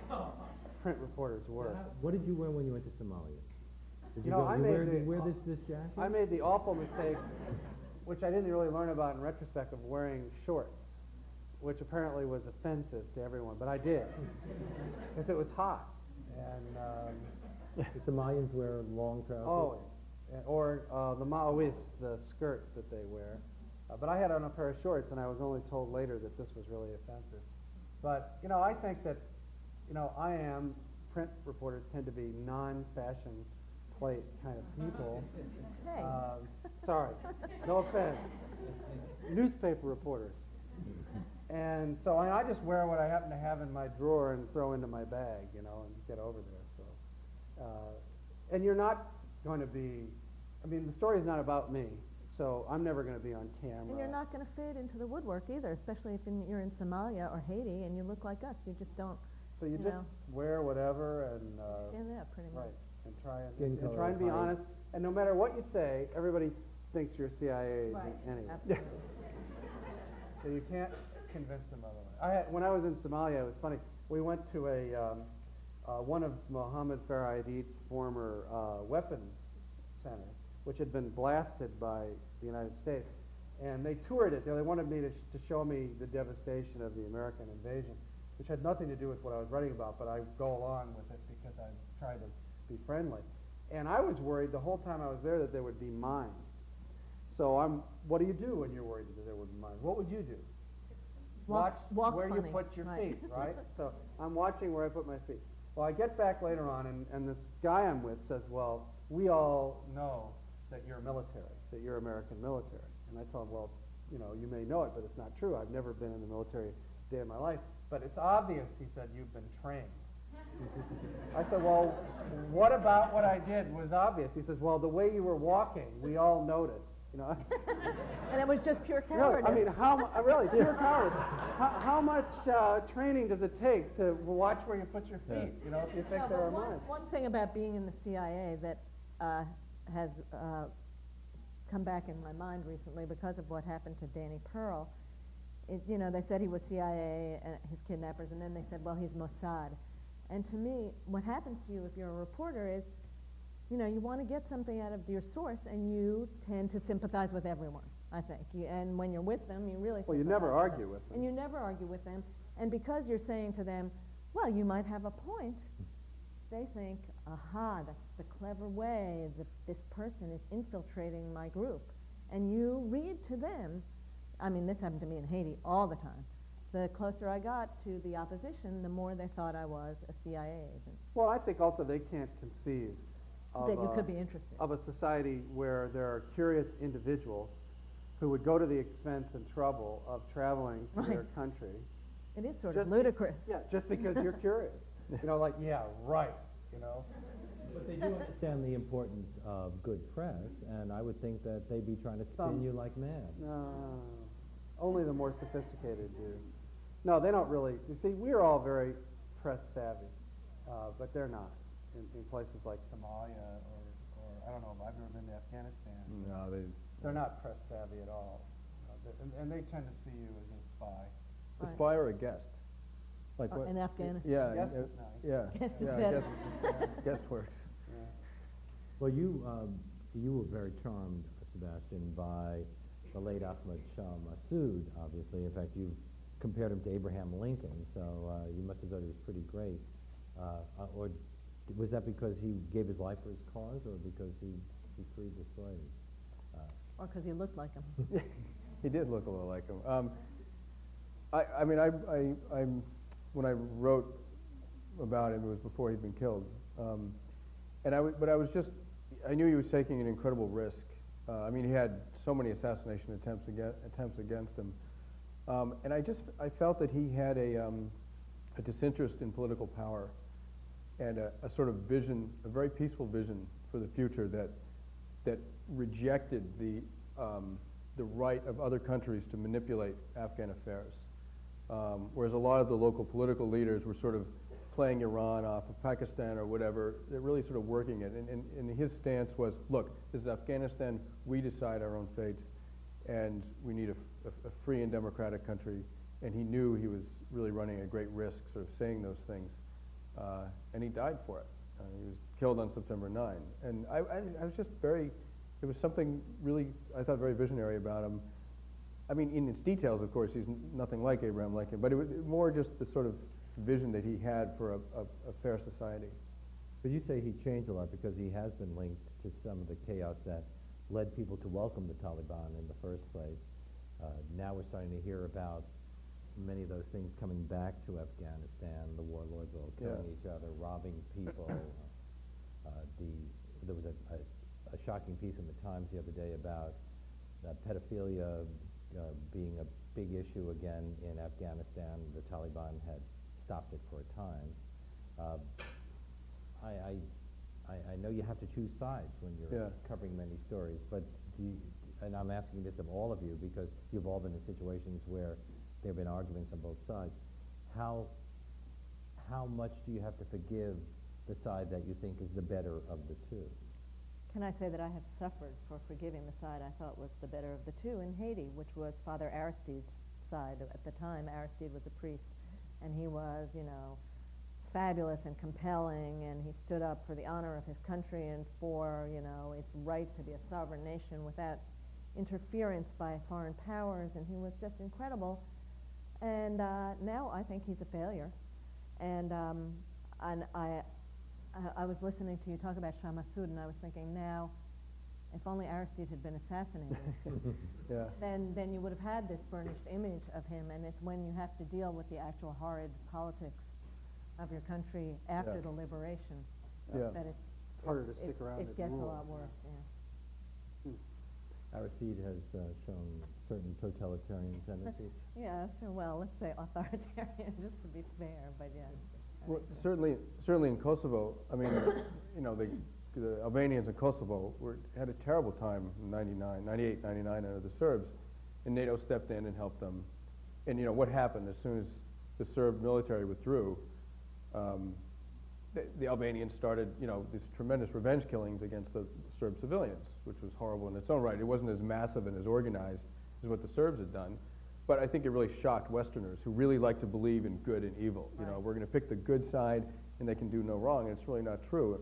print reporters work. what did you wear when you went to Somalia? Did You you, know, go, I you made wear, the- you wear this this jacket? I made the awful mistake, which I didn't really learn about in retrospect, of wearing shorts, which apparently was offensive to everyone, but I did, [laughs] because it was hot. And, um, the Somalians wear long trousers. always. Or uh, the Maoists, the skirt that they wear. Uh, but I had on a pair of shorts, and I was only told later that this was really offensive. But, you know, I think that, you know, I am, print reporters tend to be non-fashion plate kind of people. Hey. Um, sorry, no offense. Newspaper reporters. And so I, I just wear what I happen to have in my drawer and throw into my bag, you know, and get over there. So, uh, and you're not going to be. I mean, the story is not about me, so I'm never going to be on camera. And you're not going to fit into the woodwork either, especially if in, you're in Somalia or Haiti and you look like us. You just don't. So you, you just know. wear whatever and. Uh, Yeah, yeah, pretty much. Right, and try and, Skin and color, try and be height. honest. And no matter what you say, everybody thinks you're a CIA agent Right, anyway. absolutely. [laughs] So you can't convince them otherwise. I had, when I was in Somalia, it was funny. We went to a um, uh, one of Mohammed Farah Aidid's former uh, weapons centers, which had been blasted by the United States, and they toured it. They wanted me to, sh- to show me the devastation of the American invasion, which had nothing to do with what I was writing about, but I go along with it because I try to be friendly. And I was worried the whole time I was there that there would be mines. So I'm, what do you do when you're worried that there would be mines? What would you do? Walk- Watch walk where funny, you put your right. feet, right? [laughs] so I'm watching where I put my feet. Well, I get back later on, and, and this guy I'm with says, well, we all know that you're military, that you're American military. And I tell him, well, you know, you may know it, but it's not true. I've never been in the military a day of my life. But it's obvious, he said, you've been trained. I said, well, what about what I did was obvious? He says, well, the way you were walking, we all noticed. You know, [laughs] And it was just pure really, cowardice. I mean, how uh, really pure [laughs] cowardice? How, how much uh, training does it take to watch where you put your feet? You know, if you think No, there are one, mines. one thing about being in the CIA that uh, has uh, come back in my mind recently because of what happened to Danny Pearl is, you know, they said he was CIA and his kidnappers, and then they said, well, he's Mossad. And to me, what happens to you if you're a reporter is, you know, you want to get something out of your source, and you tend to sympathize with everyone. I think, you, and when you're with them, you really. Well, you never argue with them. And you never argue with them, and because you're saying to them, well, you might have a point, they think, aha, that's the clever way that this person is infiltrating my group. And you read to them, I mean, this happened to me in Haiti all the time. The closer I got to the opposition, the more they thought I was a CIA agent. Well, I think also they can't conceive of, that you a, could be interested. of a society where there are curious individuals who would go to the expense and trouble of traveling to their Right. country. It is sort just of be- ludicrous. Yeah, just because you're curious. [laughs] You know, like, yeah, right, you know. But they do understand the importance of good press, and I would think that they'd be trying to spin Some- you like mad. No, only the more sophisticated do. No, they don't really. You see, we're all very press savvy, uh, but they're not in, in places like Somalia or, or I don't know, I've never been to Afghanistan. No, they, They're not press savvy at all. Uh, And, and they tend to see you as a spy. a Right. spy or a guest? Like Uh, what? in Afghanistan. Yeah. Guest uh, is nice. Yeah. [laughs] Guest is yeah, better. guest- Guest works. Yeah. Well, you, um, you were very charmed, Sebastian, by the late Ahmad Shah Massoud, obviously. In fact, you compared him to Abraham Lincoln, so uh, you must have thought he was pretty great. Uh, uh, or was that because he gave his life for his cause, or because he, he freed the slaves? Uh, Or because he looked like him. [laughs] He did look a little like him. Um, I, I mean, I, I, I'm, when I wrote about him, it was before he'd been killed. Um, and I, w- but I was just, I knew he was taking an incredible risk. Uh, I mean, he had so many assassination attempts, against, attempts against him. Um, and I just, I felt that he had a, um, a disinterest in political power and a, a sort of vision, a very peaceful vision for the future that, that rejected the, um, the right of other countries to manipulate Afghan affairs. Um, whereas a lot of the local political leaders were sort of playing Iran off of Pakistan or whatever, they're really sort of working it. And, and, and his stance was, look, this is Afghanistan, we decide our own fates, and we need a, a- a free and democratic country. And he knew he was really running a great risk, sort of saying those things. Uh, and he died for it. Uh, he was killed on September 9. And I, I, I was just very, it was something really, I thought, very visionary about him. I mean, in its details, of course, he's nothing like Abraham Lincoln, but it was more just the sort of vision that he had for a, a, a fair society. But you say he changed a lot because he has been linked to some of the chaos that led people to welcome the Taliban in the first place. Uh, now we're starting to hear about many of those things coming back to Afghanistan, the warlords all killing Yeah. each other, robbing people. [clears throat] uh, the, there was a, a, a shocking piece in the Times the other day about uh, pedophilia uh, being a big issue again in Afghanistan. The Taliban had stopped it for a time. Uh, I, I, I, I know you have to choose sides when you're Yeah. covering many stories, but do you, and I'm asking this of all of you because you've all been in situations where there have been arguments on both sides. How, how much do you have to forgive the side that you think is the better of the two? Can I say that I have suffered for forgiving the side I thought was the better of the two in Haiti, which was Father Aristide's side. At the time, Aristide was a priest, and he was, you know, fabulous and compelling, and he stood up for the honor of his country and for, you know, its right to be a sovereign nation without interference by foreign powers, and he was just incredible. And uh, now I think he's a failure. And, um, and I, I, I was listening to you talk about Shah Massoud, and I was thinking now, if only Aristide had been assassinated, [laughs] Yeah. then, then you would have had this burnished image of him, and it's when you have to deal with the actual horrid politics of your country after Yeah. the liberation Yeah. that it's Harder to it- stick around It and gets a lot worse. Yeah. Aristide has uh, shown certain totalitarian [laughs] tendencies. yes, well, let's say authoritarian, [laughs] just to be fair, but yeah. Well, certainly, certainly in Kosovo, I mean, [coughs] you know, the, the Albanians in Kosovo were, had a terrible time in 99, 98, 99 under the Serbs, and NATO stepped in and helped them. And, you know, what happened as soon as the Serb military withdrew, um, the, the Albanians started, you know, these tremendous revenge killings against the Serb civilians, which was horrible in its own right. It wasn't as massive and as organized as what the Serbs had done, but I think it really shocked Westerners who really like to believe in good and evil. You know, we're going to pick the good side and they can do no wrong, and it's really not true.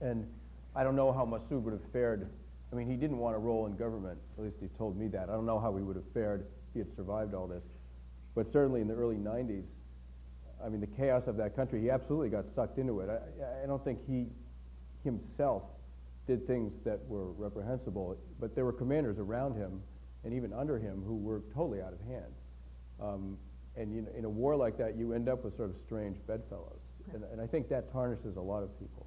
and I don't know how Massoud would have fared. I mean, he didn't want a role in government. At least he told me that. I don't know how he would have fared if he had survived all this. But certainly in the early 90s, I mean, the chaos of that country, he absolutely got sucked into it. I, I don't think he himself did things that were reprehensible, but there were commanders around him and even under him who were totally out of hand. Um, and you know, in a war like that, you end up with sort of strange bedfellows. And, and I think that tarnishes a lot of people.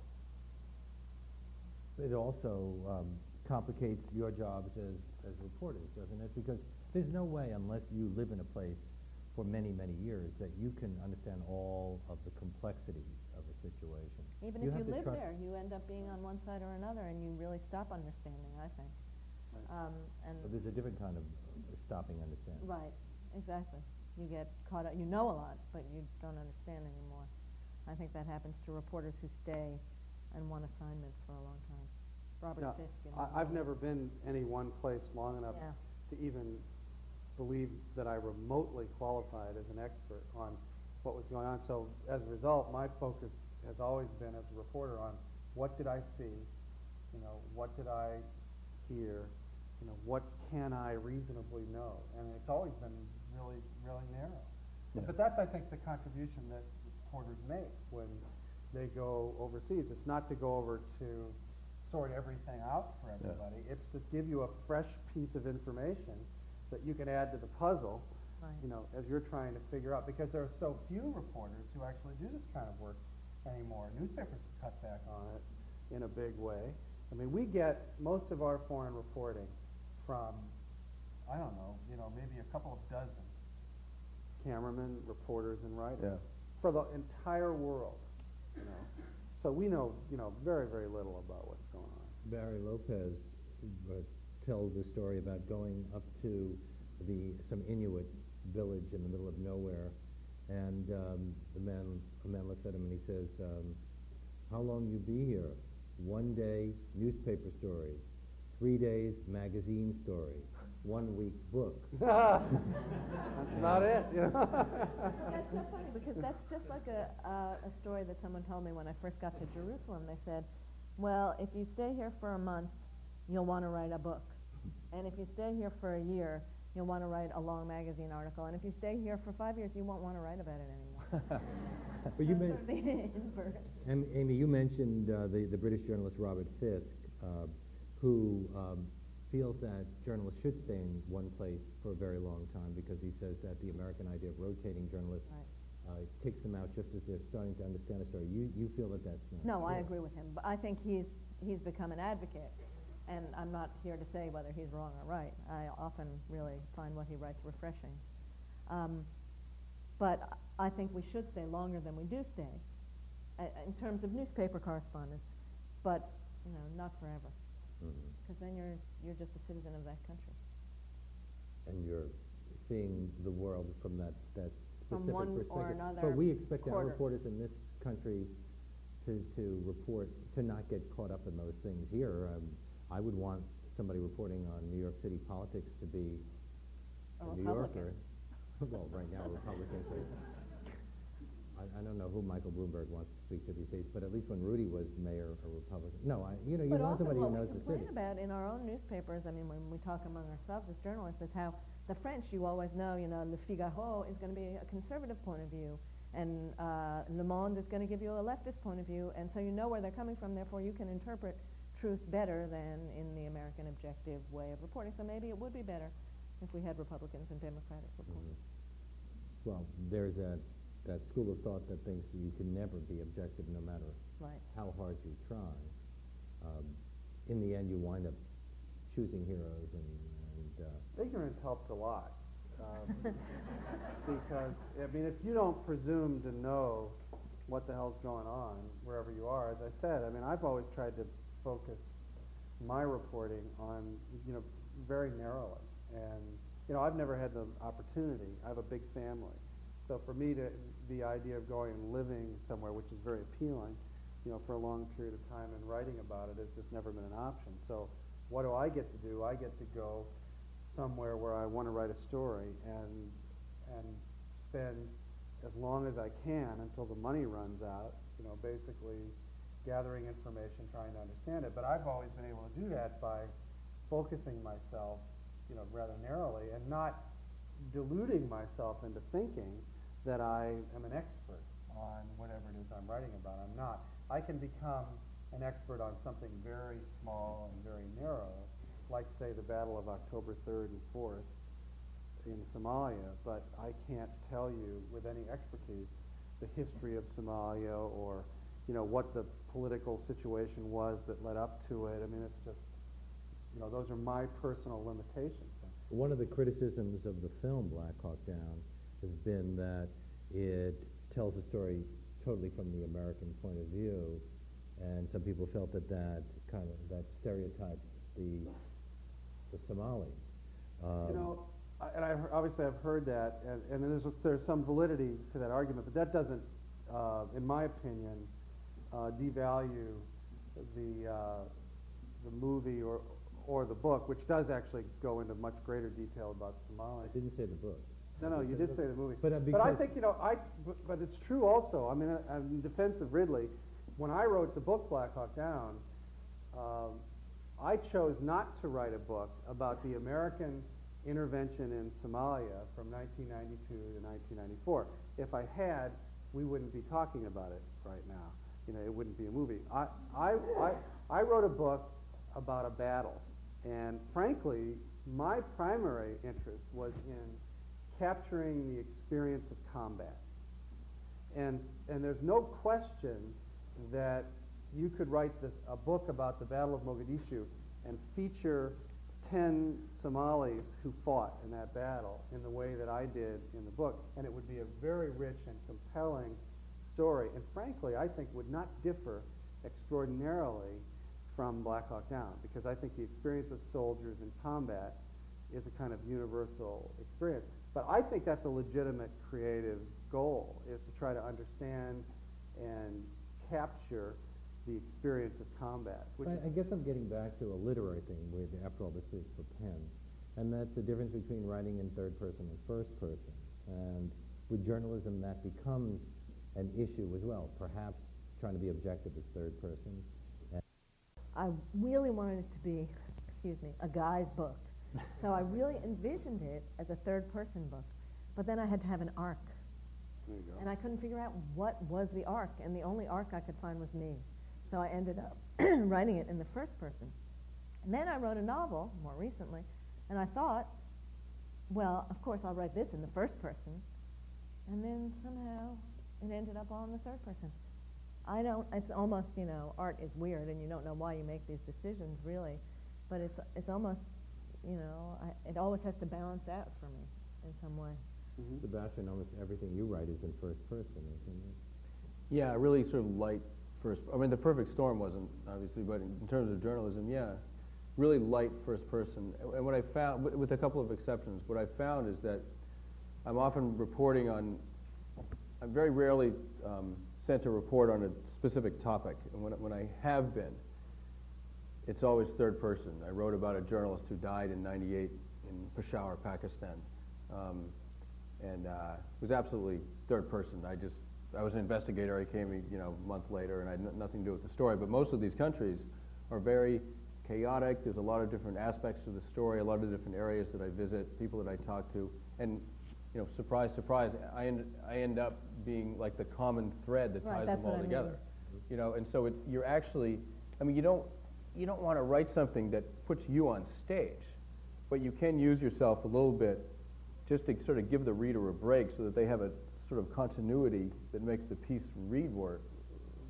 It also um, complicates your jobs as, as reporters, doesn't it? Because there's no way, unless you live in a place for many, many years, that you can understand all of the complexities of a situation. Even You if you live there, you end up being on one side or another, and you really stop understanding. I think. Um, and But there's a different kind of stopping understanding. Right, exactly. You get caught up, you know a lot, but you don't understand anymore. I think that happens to reporters who stay on one assignment for a long time. Robert Now, Fisk. and I, I've never been any one place long enough Yeah. to even believe that I remotely qualified as an expert on what was going on. So as a result, my focus has always been as a reporter on what did I see, you know, what did I hear, you know, what can I reasonably know? And it's always been really, really narrow. Yeah. But that's, I think, the contribution that reporters make when they go overseas. It's not to go over to sort everything out for Yeah. everybody. It's to give you a fresh piece of information that you can add to the puzzle, Right. you know, as you're trying to figure out. Because there are so few reporters who actually do this kind of work anymore. Newspapers have cut back on it in a big way. I mean, we get most of our foreign reporting from, I don't know, you know, maybe a couple of dozen cameramen, reporters, and writers Yeah. for the entire world. You know, so we know, you know, very, very little about what's going on. Barry Lopez uh, tells the story about going up to the some Inuit village in the middle of nowhere, and um, the man a man looks at him and he says, um, "How long you be here? One day newspaper story, three days magazine story, one week book." [laughs] [laughs] That's not it. You know? That's so funny because that's just like a, uh, a story that someone told me when I first got to Jerusalem. They said, well, if you stay here for a month, you'll want to write a book. And if you stay here for a year, you'll want to write a long magazine article. And if you stay here for five years, you won't want to write about it anymore. [laughs] But you men- sort of the inverse. And Amy, you mentioned uh, the, the British journalist Robert Fisk, uh, who um, feels that journalists should stay in one place for a very long time because he says that the American idea of rotating journalists Right. uh, kicks them out just as they're starting to understand a story. You, you feel that that's not No, I agree with him, but I think he's, he's become an advocate, and I'm not here to say whether he's wrong or right. I often really find what he writes refreshing. Um, but I think we should stay longer than we do stay, uh, in terms of newspaper correspondence, but, you know, not forever, because then you're, you're just a citizen of that country. And you're seeing the world from that, that From specific one or perspective. another But we expect our reporters in this country to, to report, to not get caught up in those things here. Um, I would want somebody reporting on New York City politics to be A a New Yorker. [laughs] Well, right now, Republicans are, I, I don't know who Michael Bloomberg wants to speak to these days, but at least when Rudy was mayor, a Republican. No, I, you know, you But want somebody who knows the city. complain about in our own newspapers, I mean, when we talk among ourselves as journalists, is how the French, you always know, you know, Le Figaro is going to be a conservative point of view, and uh, Le Monde is going to give you a leftist point of view, and so you know where they're coming from, therefore you can interpret truth better than in the American objective way of reporting. So maybe it would be better if we had Republicans and Democratic reporters. Mhm. Well, there's a, that school of thought that thinks you can never be objective no matter Right. how hard you try. Um, in the end, you wind up choosing heroes and, and uh, Ignorance helps a lot. Um, [laughs] because, I mean, if you don't presume to know what the hell's going on wherever you are, as I said, I mean, I've always tried to focus my reporting on, you know, very narrowly. And, you know, I've never had the opportunity. I have a big family. So for me to, the idea of going and living somewhere, which is very appealing, you know, for a long period of time and writing about it has just never been an option. So what do I get to do? I get to go somewhere where I want to write a story and and spend as long as I can until the money runs out, you know, basically gathering information, trying to understand it. But I've always been able to do that by focusing myself, you know, rather narrowly and not deluding myself into thinking that I am an expert on whatever it is I'm writing about. I'm not. I can become an expert on something very small and very narrow, like say the Battle of October 3rd and 4th in Somalia, but I can't tell you with any expertise the history of Somalia or you know what the political situation was that led up to it. I mean, it's just you know those are my personal limitations. One of the criticisms of the film Black Hawk Down has been that it tells a story totally from the American point of view, and some people felt that that kind of that stereotyped the the Somalis. Um, You know, I- and I obviously I've heard that, and, and there's there's some validity to that argument, but that doesn't, uh, in my opinion, uh, devalue the uh, the movie or, or the book, which does actually go into much greater detail about Somalia. I didn't say the book. No, no, you did say the movie. But, uh, But I think, you know, I, but, but it's true also, I mean, uh, in defense of Ridley, when I wrote the book Black Hawk Down, um, I chose not to write a book about the American intervention in Somalia from 1992 to 1994. If I had, we wouldn't be talking about it right now. You know, it wouldn't be a movie. I, I, I, I wrote a book about a battle, and frankly, my primary interest was in capturing the experience of combat. And, and there's no question that you could write this, a book about the Battle of Mogadishu and feature 10 Somalis who fought in that battle in the way that I did in the book, and it would be a very rich and compelling story, and frankly, I think would not differ extraordinarily from Black Hawk Down, because I think the experience of soldiers in combat is a kind of universal experience. But I think that's a legitimate creative goal, is to try to understand and capture the experience of combat. Which I, I guess I'm getting back to a literary thing, with, after all, this is for PEN, and that's the difference between writing in third person and first person. And with journalism, that becomes an issue as well. Perhaps trying to be objective as third person. And I really wanted it to be, excuse me, a guy's book. [laughs] so I really envisioned it as a third person book. But then I had to have an arc. There you go. And I couldn't figure out what was the arc, and the only arc I could find was me. So I ended up [clears throat] writing it in the first person. And then I wrote a novel more recently, and I thought, well, of course I'll write this in the first person. And then somehow it ended up all in the third person. I don't, it's almost, you know, art is weird, and you don't know why you make these decisions, really. But it's, it's almost, you know, I, it always has to balance out for me in some way. Mhm. Sebastian, almost everything you write is in first person, isn't it? Yeah, really sort of light first. I mean, the perfect storm wasn't obviously, but in terms of journalism, yeah, really light first person. And- And what I found, with- with a couple of exceptions, what I found is that I'm often reporting on. I'm very rarely um, sent a report on a specific topic, and when when I have been, it's always third person. I wrote about a journalist who died in '98 in Peshawar, Pakistan. Um, and uh, it was absolutely third person. I just, I was an investigator. I came, you know, a month later, and I had n- nothing to do with the story. But most of these countries are very chaotic. There's a lot of different aspects to the story, a lot of different areas that I visit, people that I talk to, and you know, surprise, surprise, I end, I end up being like the common thread that Right, ties that's them all what I mean. together. You know, and so it, you're actually, I mean, you don't, you don't want to write something that puts you on stage, but you can use yourself a little bit just to sort of give the reader a break so that they have a sort of continuity that makes the piece read more,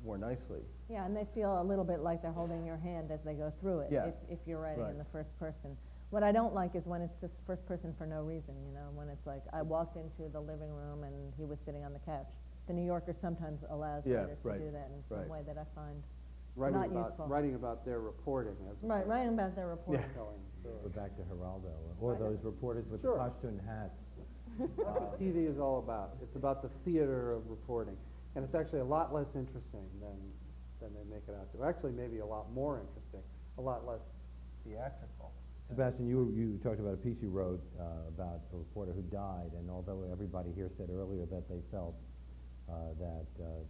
more nicely. Yeah, and they feel a little bit like they're holding your hand as they go through it, Yeah. if, if you're writing in the first person. What I don't like is when it's just first person for no reason, you know, when it's like, I walked into the living room and he was sitting on the couch. The New Yorker sometimes allows Yeah, readers to do that in some right. way that I find Writing not about, useful. writing about their reporting as Right, opposed writing about their reporting. to telling the story. Go back to Geraldo, uh, or Right. those reporters with Sure. the Pashtun hats. [laughs] That's what TV is all about. It's about the theater of reporting. And it's actually a lot less interesting than, than they make it out to. Actually, maybe a lot more interesting, a lot less theatrical. Sebastian, you, you talked about a piece you wrote uh, about a reporter who died, and although everybody here said earlier that they felt uh, that uh,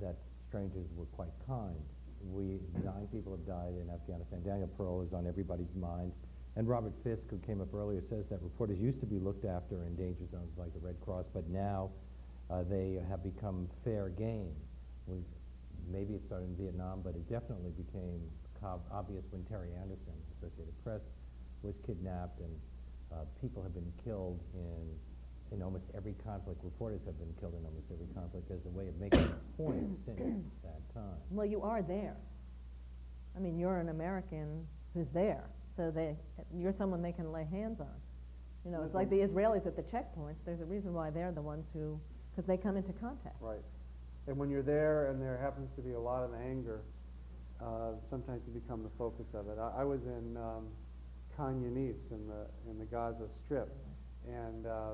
that strangers were quite kind, we nine people have died in Afghanistan. Daniel Pearl is on everybody's mind, and Robert Fisk, who came up earlier, says that reporters used to be looked after in danger zones like the Red Cross, but now uh, they have become fair game. We, maybe it started in Vietnam, but it definitely became obvious when Terry Anderson, Associated Press, was kidnapped, and uh, people have been killed in in almost every conflict. Reporters have been killed in almost every conflict as a way of making a point since that time. Well, you are there. I mean, you're an American who's there, so they, you're someone they can lay hands on. You know, it's like the Israelis at the checkpoints. There's a reason why they're the ones who, because they come into contact. Right. And when you're there and there happens to be a lot of anger, uh, sometimes you become the focus of it. I, I was in um, Khan Yunis in the, in the Gaza Strip, and uh,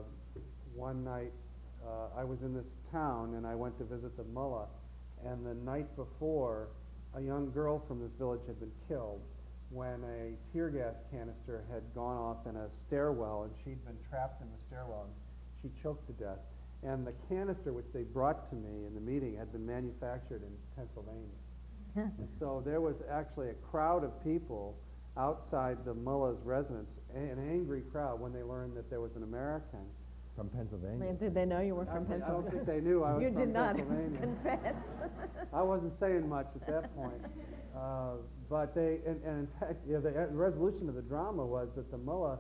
one night uh, I was in this town and I went to visit the mullah, and the night before a young girl from this village had been killed when a tear gas canister had gone off in a stairwell and she'd been trapped in the stairwell and she choked to death. And the canister which they brought to me in the meeting had been manufactured in Pennsylvania. And so there was actually a crowd of people outside the mullah's residence, an angry crowd when they learned that there was an American. From Pennsylvania. Did they know you were from Actually, I don't Pennsylvania? think they knew I was [laughs] You from did not confess. [laughs] I wasn't saying much at that point. [laughs] Uh, but they, and, and in fact, yeah, the uh, resolution of the drama was that the mullah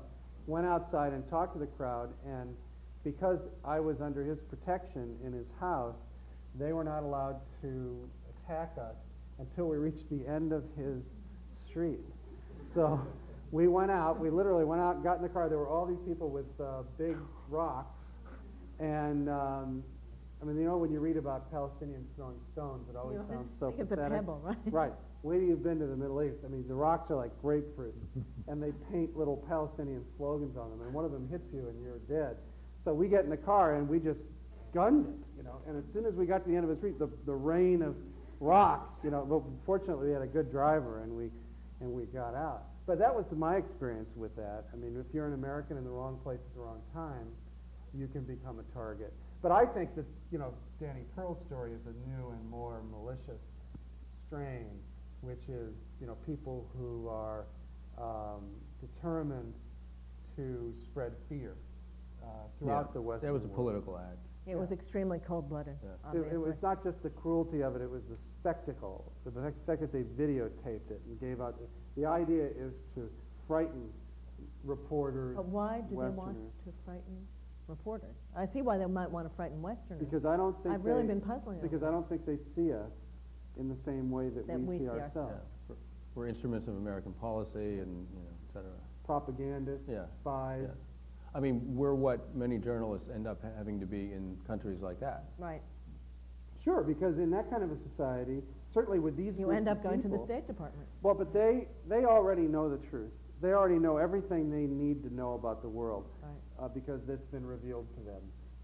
went outside and talked to the crowd, and because I was under his protection in his house, they were not allowed to attack us until we reached the end of his street. So we went out, we literally went out and got in the car. There were all these people with uh, big rocks. And, um, I mean, you know, when you read about Palestinians throwing stones, it always You know, sounds so think it's a pebble, right? [laughs] Right. Till you've been to the Middle East. I mean, the rocks are like grapefruit, [laughs] and they paint little Palestinian slogans on them, and one of them hits you and you're dead. So we get in the car and we just gunned it, you know. And as soon as we got to the end of the street, the, the rain of rocks, you know. But fortunately, we had a good driver, and we and we got out. But that was my experience with that. I mean, if you're an American in the wrong place at the wrong time, you can become a target. But I think that, you know, Danny Pearl's story is a new and more malicious strain, which is, you know, people who are um, determined to spread fear uh, throughout Yeah, the Western That was a political act. It was extremely cold-blooded, Yeah. It, obviously. it was not just the cruelty of it, it was the spectacle. The fact- fact that they videotaped it and gave out, the idea is to frighten reporters, But why do they want Westerners. to frighten reporters? I see why they might want to frighten Westerners. Because I don't think I've really they- been puzzling over Because I don't think they see us in the same way that, That we see see ourselves. ourselves. Yeah. We're- We're instruments of American policy and, you know, et cetera. Propagandists, Yeah. spies. Yeah. I mean, we're what many journalists end up having to be in countries like that. Right. Sure, because in that kind of a society, certainly with these You end up going to the State Department. Well, but they, they already know the truth. They already know everything they need to know about the world. Right. uh, because it's been revealed to them.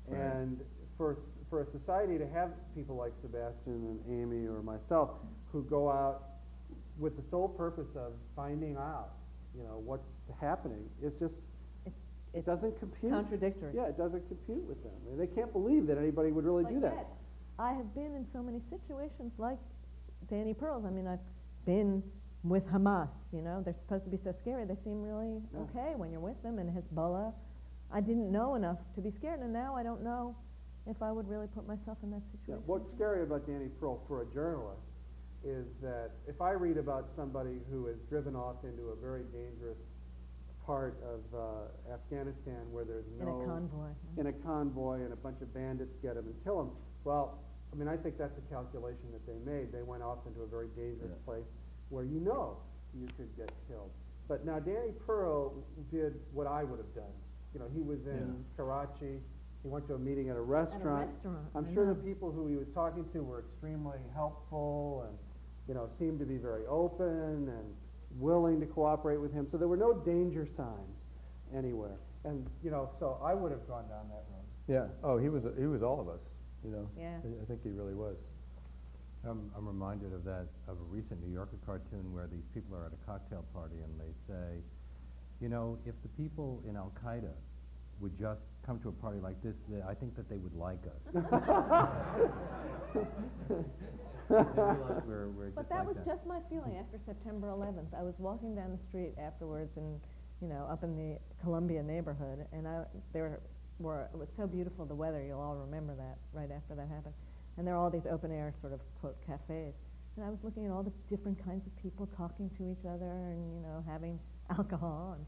Right. And for, for a society to have people like Sebastian and Amy or myself who go out with the sole purpose of finding out, you know, what's happening, it's just, It's, it doesn't compute. contradictory. Yeah, it doesn't compute with them. I mean, they can't believe that anybody would really do that. I have been in so many situations like Danny Pearl's. I mean, I've been with Hamas, you know, they're supposed to be so scary. They seem really Yeah. okay when you're with them, and Hezbollah. I didn't know enough to be scared, and now I don't know if I would really put myself in that Yeah, situation. What's scary about Danny Pearl for a journalist is that if I read about somebody who is driven off into a very dangerous part of uh, Afghanistan where there's no in no a convoy. in a convoy and a bunch of bandits get him and kill him. Well, I mean, I think that's a calculation that they made. They went off into a very dangerous Yeah. place where you know you could get killed. But now Danny Pearl did what I would have done. You know, he was in Yeah. Karachi. He went to a meeting at a restaurant. restaurant, I'm I sure know. the people who he was talking to were extremely helpful and, you know, seemed to be very open and willing to cooperate with him. So there were no danger signs anywhere. And, you know, so I would have gone down that road. Yeah. Oh, he was, he was all of us, you know. Yeah. I, I think he really was. I'm, I'm reminded of that, of a recent New Yorker cartoon where these people are at a cocktail party and they say, you know, if the people in Al Qaeda would just come to a party like this, I think that they would like us. [laughs] [laughs] I feel like we're, we're But that like was just my feeling after September 11th. I was walking down the street afterwards, and you know, up in the Columbia neighborhood, and I there were it was so beautiful the weather. You'll all remember that right after that happened. And there are all these open air sort of quote cafes, and I was looking at all the different kinds of people talking to each other, and you know, having [laughs] alcohol, and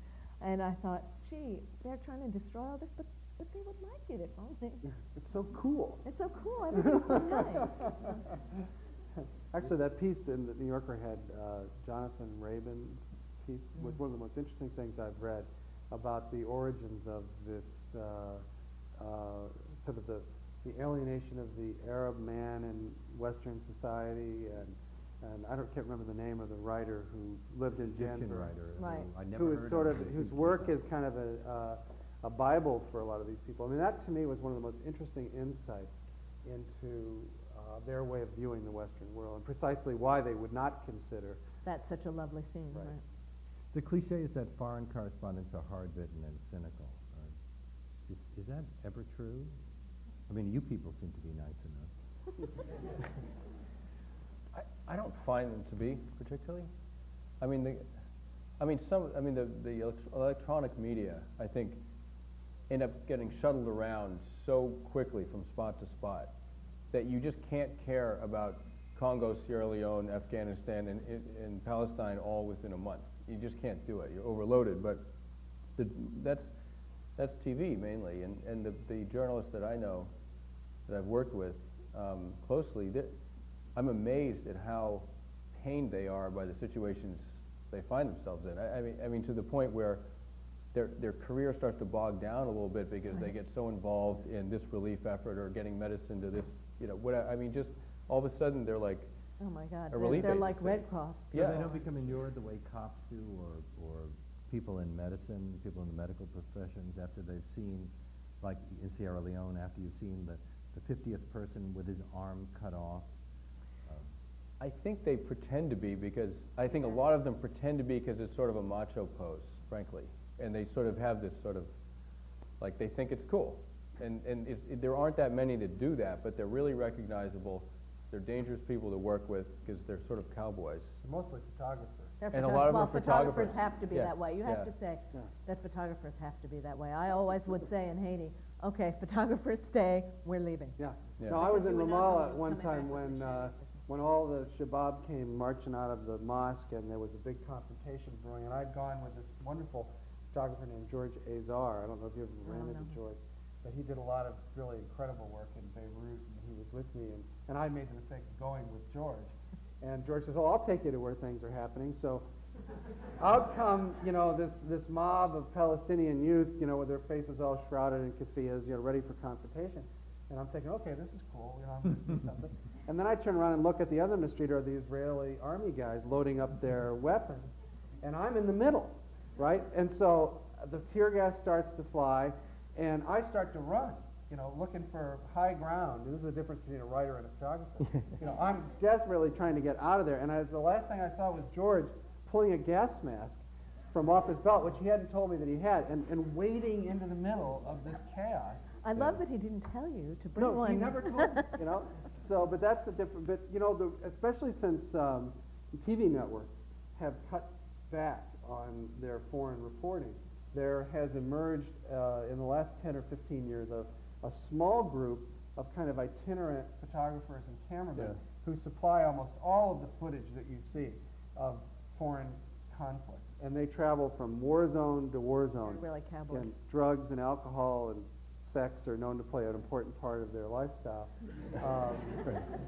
and I thought, gee, they're trying to destroy all this, but but they would like it if only. [laughs] It's so cool. It's so cool. Everybody's so nice. [laughs] Actually, that piece in the New Yorker had uh, Jonathan Raban's piece was Mm. one of the most interesting things I've read about the origins of this uh, uh, sort of the, the alienation of the Arab man in Western society, and and I don't can't remember the name of the writer who lived in Egyptian Denver, writer. Right. Who I never who is heard sort of but whose work is kind of a uh, a Bible for a lot of these people. I mean, that to me was one of the most interesting insights into uh, their way of viewing the Western world, and precisely why they would not consider. That's such a lovely scene, Right. right? The cliche is that foreign correspondents are hard-bitten and cynical. Uh, is, is that ever true? I mean, you people seem to be nice enough. [laughs] I, I don't find them to be particularly. I mean, the, I mean, some, I mean, the, the electronic media, I think, end up getting shuttled around so quickly from spot to spot that you just can't care about Congo, Sierra Leone, Afghanistan, and, and, Palestine all within a month. You just can't do it. You're overloaded. But the, that's, that's TV mainly, and, and the, the journalists that I know that I've worked with um, closely, I'm amazed at how pained they are by the situations they find themselves in. I, I mean, I mean, to the point where their, their career starts to bog down a little bit because they get so involved in this relief effort or getting medicine to this, you know, what, I I mean, just all of a sudden they're like, Oh, my God. A They're- relief They're like agency. Red Cross. So Yeah. they don't become inured the way cops do, or, or people in medicine, people in the medical professions, after they've seen, like in Sierra Leone, after you've seen the, the 50th person with his arm cut off. Um, I think they pretend to be because I think a lot of them pretend to be because it's sort of a macho pose, frankly, and they sort of have this sort of like they think it's cool, and and it's, it, there aren't that many that do that, but they're really recognizable. They're dangerous people to work with because they're sort of cowboys. Mostly photographers. They're And a photog- lot of them well, are photographers photographers. have to be Yeah, that way. You have yeah. to say Yeah. that photographers have to be that way. I always would say in Haiti, okay, [laughs] photographers stay, we're leaving. Yeah. Yeah. No, I was in you would not know Ramallah at one time when, uh, when all the Shabab came marching out of the mosque and there was a big confrontation brewing, and I'd gone with this wonderful photographer named George Azar. I don't know if you ever ran into. George, but he did a lot of really incredible work in Beirut, and he was with me, and, and I made the mistake of going with George. And George says, "Oh, I'll take you to where things are happening." So out come, you know, this, this mob of Palestinian youth, you know, with their faces all shrouded in keffiyehs, you know, ready for confrontation. And I'm thinking, okay, this is cool, you know, I'm gonna do something. [laughs] And then I turn around and look at the other end of the street are the Israeli army guys loading up their weapons. And I'm in the middle, right? And so the tear gas starts to fly, and I start to run, you know, looking for high ground. This is the difference between a writer and a photographer. [laughs] you know, I'm desperately trying to get out of there. And I, the last thing I saw was George pulling a gas mask from off his belt, which he hadn't told me that he had, and, and wading into the middle of this chaos. I love that he didn't tell you to bring No, one. he never told me, you know. [laughs] So, but that's the different. But you know, the, especially since um, TV networks have cut back on their foreign reporting, there has emerged uh, in the last 10 or 15 years a, a small group of kind of itinerant photographers and cameramen Yeah. who supply almost all of the footage that you see of foreign conflicts, and they travel from war zone to war zone. They're really cowboys. And drugs and alcohol and sex are known to play an important part of their lifestyle. [laughs] Um,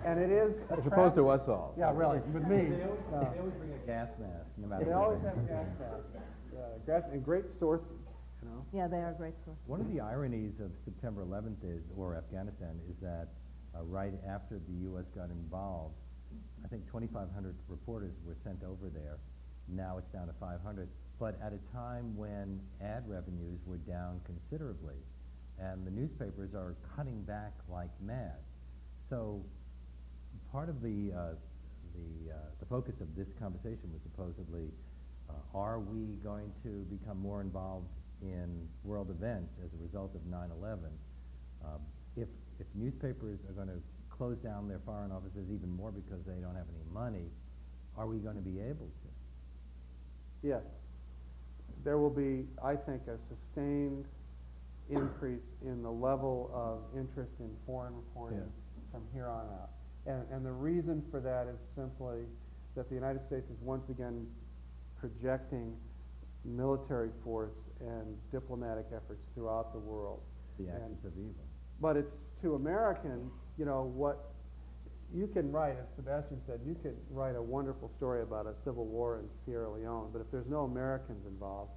and it is As opposed to us all. Yeah, really, with me. They always, no. they always bring a gas mask, no matter They always have gas masks. Yeah, gas, and great sources, you know. Yeah, they are great sources. One of the ironies of September 11th is, or Afghanistan, is that uh, right after the U.S. got involved, I think 2,500 reporters were sent over there. Now it's down to 500. But at a time when ad revenues were down considerably, and the newspapers are cutting back like mad. So part of the uh, the uh, the focus of this conversation was supposedly, uh, are we going to become more involved in world events as a result of 9/11? Um, if if newspapers are going to close down their foreign offices even more because they don't have any money, are we going to be able to? Yes. There will be, I think, a sustained increase in the level of interest in foreign reporting Yeah. from here on out. And, and the reason for that is simply that the United States is once again projecting military force and diplomatic efforts throughout the world. The axis of evil. But it's to Americans, you know, what you can write, as Sebastian said, you could write a wonderful story about a civil war in Sierra Leone, but if there's no Americans involved,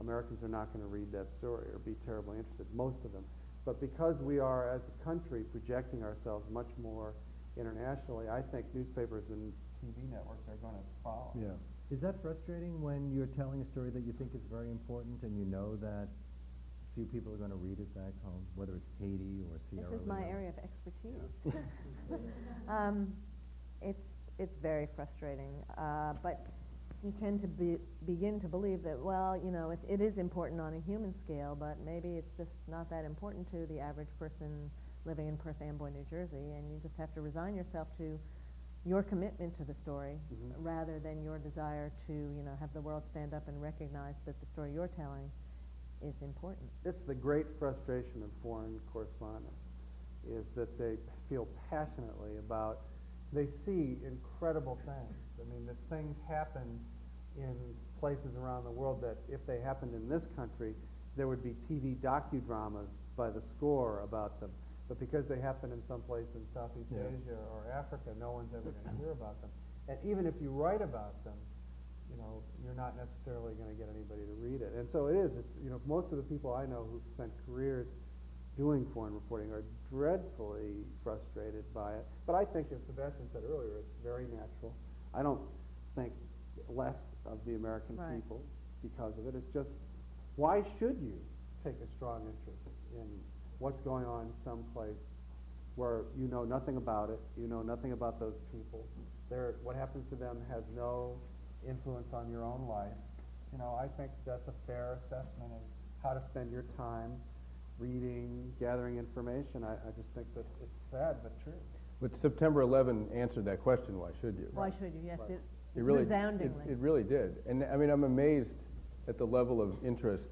Americans are not going to read that story or be terribly interested, most of them. But because we are, as a country, projecting ourselves much more internationally, I think newspapers and TV networks are going to follow. Yeah. Is that frustrating when you're telling a story that you think is very important and you know that few people are going to read it back home, whether it's Haiti or Sierra Leone? This is my area of expertise. [laughs] Um, it's, it's very frustrating, uh, but you tend to be, begin to believe that, well, you know, it, it is important on a human scale, but maybe it's just not that important to the average person living in Perth Amboy, New Jersey, and you just have to resign yourself to your commitment to the story Mhm. rather than your desire to, you know, have the world stand up and recognize that the story you're telling is important. It's the great frustration of foreign correspondents, is that they feel passionately about, they see incredible things. I mean, that things happen in places around the world that if they happened in this country, there would be TV docudramas by the score about them. But because they happen in some place in Southeast Yeah. Asia or Africa, no one's ever going to hear about them. And even if you write about them, you know, you're not necessarily going to get anybody to read it. And so it is. It's, you know, most of the people I know who've spent careers doing foreign reporting are dreadfully frustrated by it. But I think, as Sebastian said earlier, it's very natural. I don't think less of the American Right. people because of it. It's just, why should you take a strong interest in what's going on someplace where you know nothing about it, you know nothing about those people. They're, what happens to them has no influence on your own life. You know, I think that's a fair assessment of how to spend your time reading, gathering information. I, I just think that it's sad but true. But September 11 answered that question, why should you? Why should you? Yes, Right. it, It really, resoundingly. It, it really did. And I mean, I'm amazed at the level of interest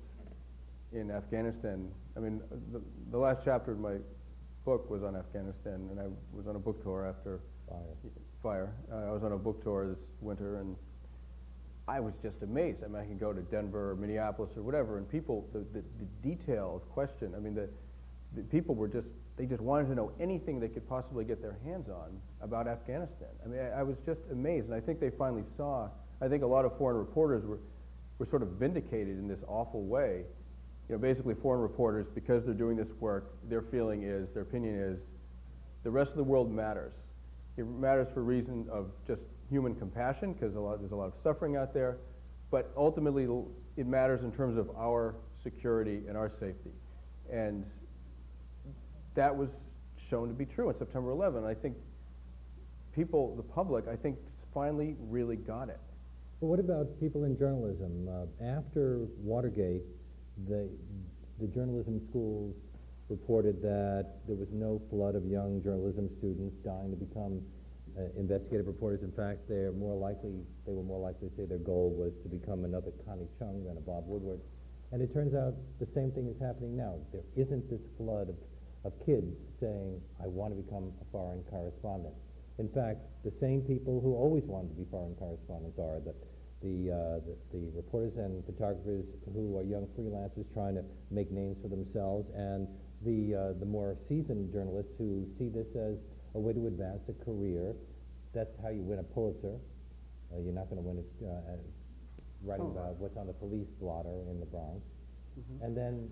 in Afghanistan. I mean, the, the last chapter of my book was on Afghanistan, and I was on a book tour after Fire. fire. Uh, I was on a book tour this winter, and I was just amazed. I mean, I could go to Denver or Minneapolis or whatever, and people, the, the, the detail of question, I mean, the, the people were just, they just wanted to know anything they could possibly get their hands on about Afghanistan. I mean, I, I was just amazed, and I think they finally saw, I think a lot of foreign reporters were, were sort of vindicated in this awful way. You know, basically foreign reporters, because they're doing this work, their feeling is, their opinion is, the rest of the world matters. It matters for reason of just human compassion, because there's a lot of suffering out there, but ultimately it matters in terms of our security and our safety. And that was shown to be true on September 11. I think people, the public, I think finally really got it. But what about people in journalism? Uh, after Watergate, the, the journalism schools reported that there was no flood of young journalism students dying to become uh, investigative reporters. In fact, they're more likely, they were more likely to say their goal was to become another Connie Chung than a Bob Woodward. And it turns out the same thing is happening now. There isn't this flood of, of kids saying, I want to become a foreign correspondent. In fact, the same people who always wanted to be foreign correspondents are the, the, uh, the, the reporters and photographers who are young freelancers trying to make names for themselves, and the, uh, the more seasoned journalists who see this as a way to advance a career. That's how you win a Pulitzer. Uh, you're not going to win it uh, writing Oh. about what's on the police blotter in the Bronx. Mhm. And then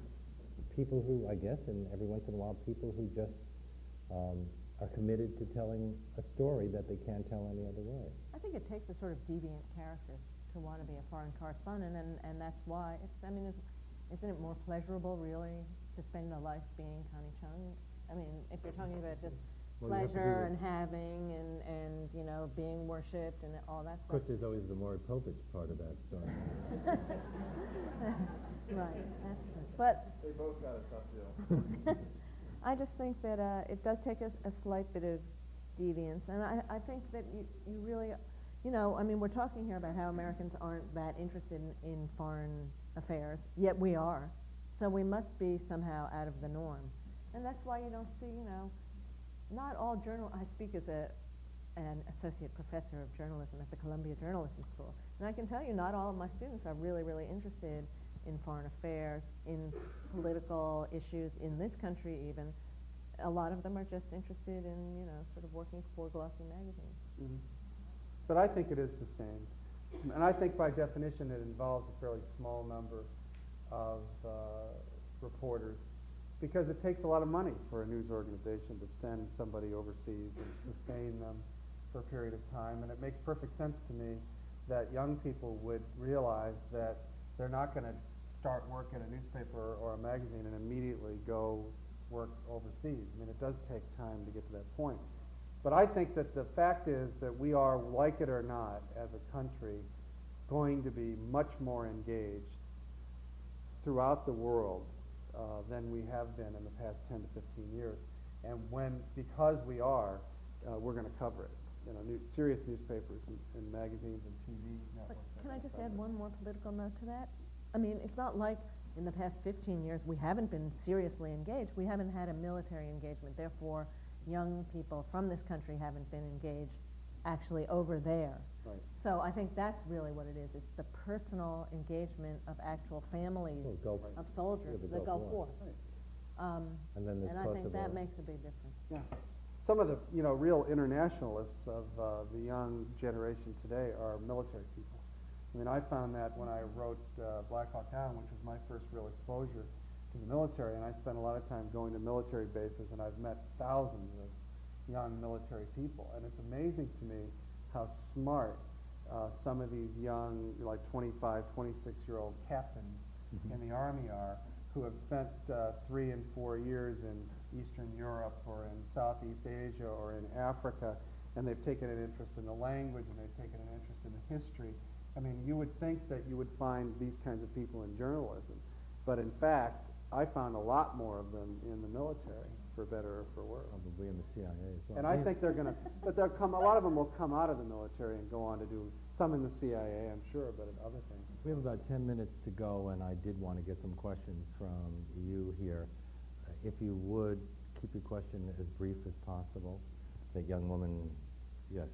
people who, I guess, and every once in a while, people who just um, are committed to telling a story that they can't tell any other way. I think it takes a sort of deviant character to want to be a foreign correspondent, and, and that's why it's. I mean, is, isn't it more pleasurable, really, to spend a life being Connie Chung? I mean, if you're talking about just Well, you have to do pleasure it. and having and, and you know being worshipped and all that Of stuff. course, there's always the Maury Povich part of that story. [laughs] right, that's true. But They both got a tough deal. [laughs] I just think that uh, it does take a, a slight bit of deviance, and I, I think that you, you really, you know, I mean, we're talking here about how Americans aren't that interested in, in foreign affairs, yet we are. So we must be somehow out of the norm, and that's why you don't see, you know, not all journal. I speak as a an associate professor of journalism at the Columbia Journalism School, and I can tell you, not all of my students are really, really interested in foreign affairs, in political issues in this country even. A lot of them are just interested in, you know, sort of working for glossy magazines. Mhm. But I think it is sustained. And I think by definition it involves a fairly small number of uh, reporters because it takes a lot of money for a news organization to send somebody overseas and sustain them for a period of time. And it makes perfect sense to me that young people would realize that they're not going to start work at a newspaper or a magazine and immediately go work overseas. I mean, it does take time to get to that point. But I think that the fact is that we are, like it or not, as a country, going to be much more engaged throughout the world uh, than we have been in the past 10 to 15 years. And when, because we are, uh, we're going to cover it. You know, new, serious newspapers and, and magazines and TV But networks. are can I just add one more political note to that? I mean, it's not like in the past 15 years we haven't been seriously engaged. We haven't had a military engagement. Therefore, young people from this country haven't been engaged actually over there. Right. So I think that's really what it is. It's the personal engagement of actual families Oh, Gulf- of soldiers, Yeah, the the Gulf Gulf War. War. Um, And then and I think that makes a big difference. Yeah. Some of the, you know, real internationalists of uh, the young generation today are military people. I mean, I found that when I wrote uh, Black Hawk Down, which was my first real exposure to the military, and I spent a lot of time going to military bases, and I've met thousands of young military people, and it's amazing to me how smart uh, some of these young, like 25, 26-year-old captains in the Army are, who have spent uh, three and four years in Eastern Europe or in Southeast Asia or in Africa, and they've taken an interest in the language and they've taken an interest in the history. I mean, you would think that you would find these kinds of people in journalism, but in fact, I found a lot more of them in the military, for better or for worse. Probably in the CIA as well. And I think they're going to, but they'll come. A lot of them will come out of the military and go on to do some in the CIA, I'm sure, but in other things. We have about 10 minutes to go, and I did want to get some questions from you here. Uh, If you would, keep your question as brief as possible. That young woman, yes.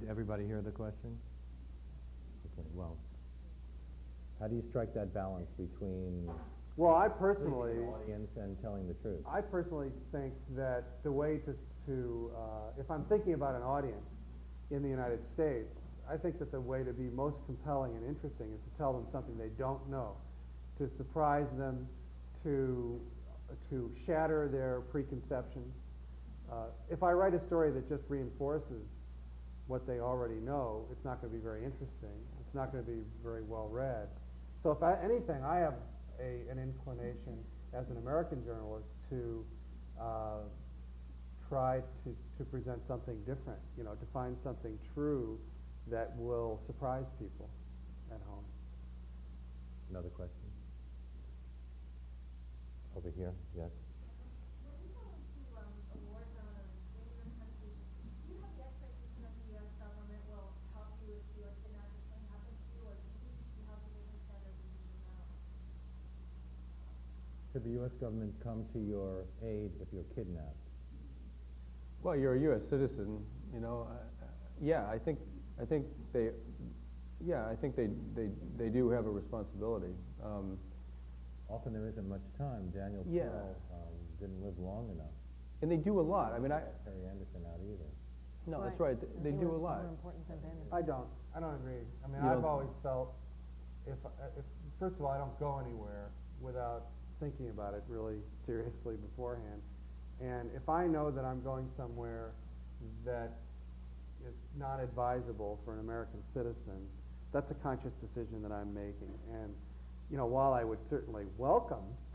Did everybody hear the question? Okay, well, How do you strike that balance between Well, I personally, the audience and telling the truth? I personally think that the way to, to uh, if I'm thinking about an audience in the United States, I think that the way to be most compelling and interesting is to tell them something they don't know, to surprise them, to, to shatter their preconceptions. Uh, if I write a story that just reinforces what they already know, it's not going to be very interesting. It's not going to be very well read. So if I, anything, I have a, an inclination as an American journalist to uh, try to, to present something different, you know, to find something true that will surprise people at home. Another question? Over here, yes. Should the U.S. government come to your aid if you're kidnapped? Well, you're a U.S. citizen, you know. Uh, uh, yeah, I think I think they, yeah, I think they they, they do have a responsibility. Um, Often there isn't much time. Daniel Yeah. Pearl um, didn't live long enough. and they do a lot. I mean, I Terry Anderson out either. no, that's right. And They do a lot. More important than Daniel. I don't. I don't agree. I mean, You I've don't- always felt if, uh, if first of all, I don't go anywhere without thinking about it really seriously beforehand. And if I know that I'm going somewhere that is not advisable for an American citizen, that's a conscious decision that I'm making. And you know, while I would certainly welcome [laughs]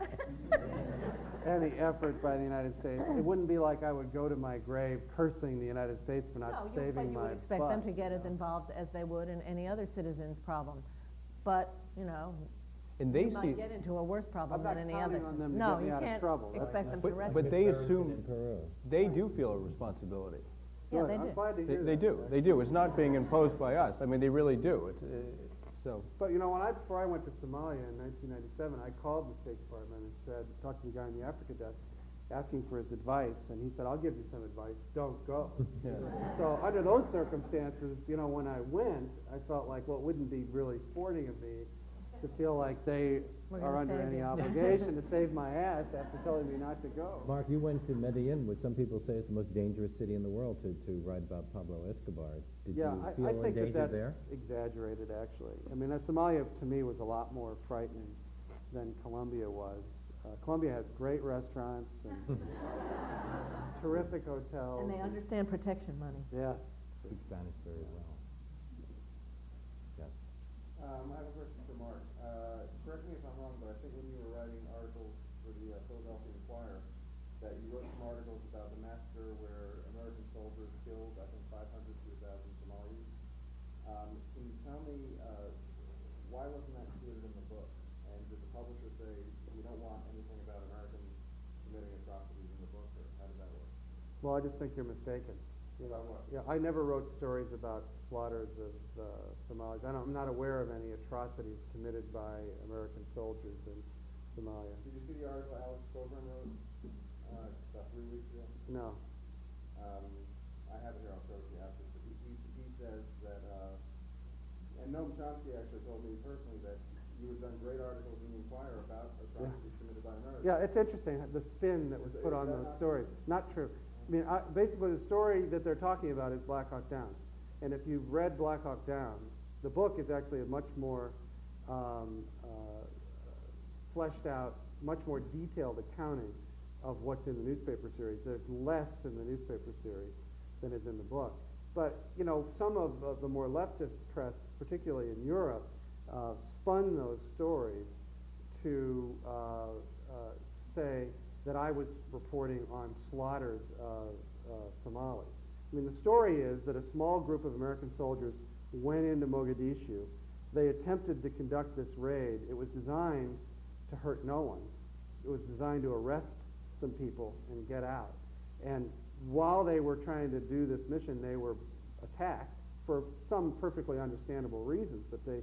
any effort by the United States, it wouldn't be like I would go to my grave cursing the United States for not No, you- saving you my would expect them to get you as involved as they would in any other citizen's problem. But, you know, And they you see, might get into a worse problem I'm not than any counting other. on them to No, get me you out of can't trouble. That's- expect them to But- rescue. but they assume- they do feel a responsibility. Yeah, Good. they I'm do. glad to They, hear they that. do. They do. It's not being imposed by us. I mean, they really do. It's, uh, so But you know, when I before I went to Somalia in 1997, I called the State Department and said, talked to the guy in the Africa desk, asking for his advice, and he said, "I'll give you some advice. Don't go." [laughs] yeah. so under those circumstances, you know, when I went, I felt like, well, it wouldn't be really sporting of me to feel like they We're are under any you. [laughs] obligation to save my ass after telling me not to go. Mark, you went to Medellin, which some people say is the most dangerous city in the world to, to write about Pablo Escobar. Did yeah, you feel I in think that that's there? exaggerated, actually. I mean, uh, Somalia to me was a lot more frightening than Colombia was. Uh, Colombia has great restaurants and [laughs] terrific hotels. And they understand protection money. Yes. Speak Spanish very well. Yes. Um, I have a question for Mark. Uh, correct me if I'm wrong, but I think when you were writing articles for the uh, Philadelphia Inquirer, that you wrote some articles about the massacre where American soldiers killed, I think, 500 to 1,000 Somalis. Um, can you tell me uh, why wasn't that included in the book? And did the publisher say we don't want anything about Americans committing atrocities in the book, or how did that work? Well, I just think you're mistaken. You know, yeah, I never wrote stories about slaughters of uh, Somalis. I don't, I'm not aware of any atrocities committed by American soldiers in Somalia. Did you see the article Alex Cockburn wrote uh, about three weeks ago? No. Um, I have it here, I'll show it to you after. But he, he, he says that, uh, and Noam Chomsky actually told me personally that you had done great articles in the Inquirer about atrocities committed by Americans. Yeah, it's interesting, the spin that was put on those stories. Not true. I mean, I, basically, the story that they're talking about is Black Hawk Down. And if you've read Black Hawk Down, the book is actually a much more um, uh, fleshed out, much more detailed accounting of what's in the newspaper series. There's less in the newspaper series than is in the book. But, you know, some of, the more leftist press, particularly in Europe, uh, spun those stories to uh, uh, say that I was reporting on slaughters of uh, Somalis. I mean, the story is that a small group of American soldiers went into Mogadishu. They attempted to conduct this raid. It was designed to hurt no one. It was designed to arrest some people and get out. And while they were trying to do this mission, they were attacked for some perfectly understandable reasons, but they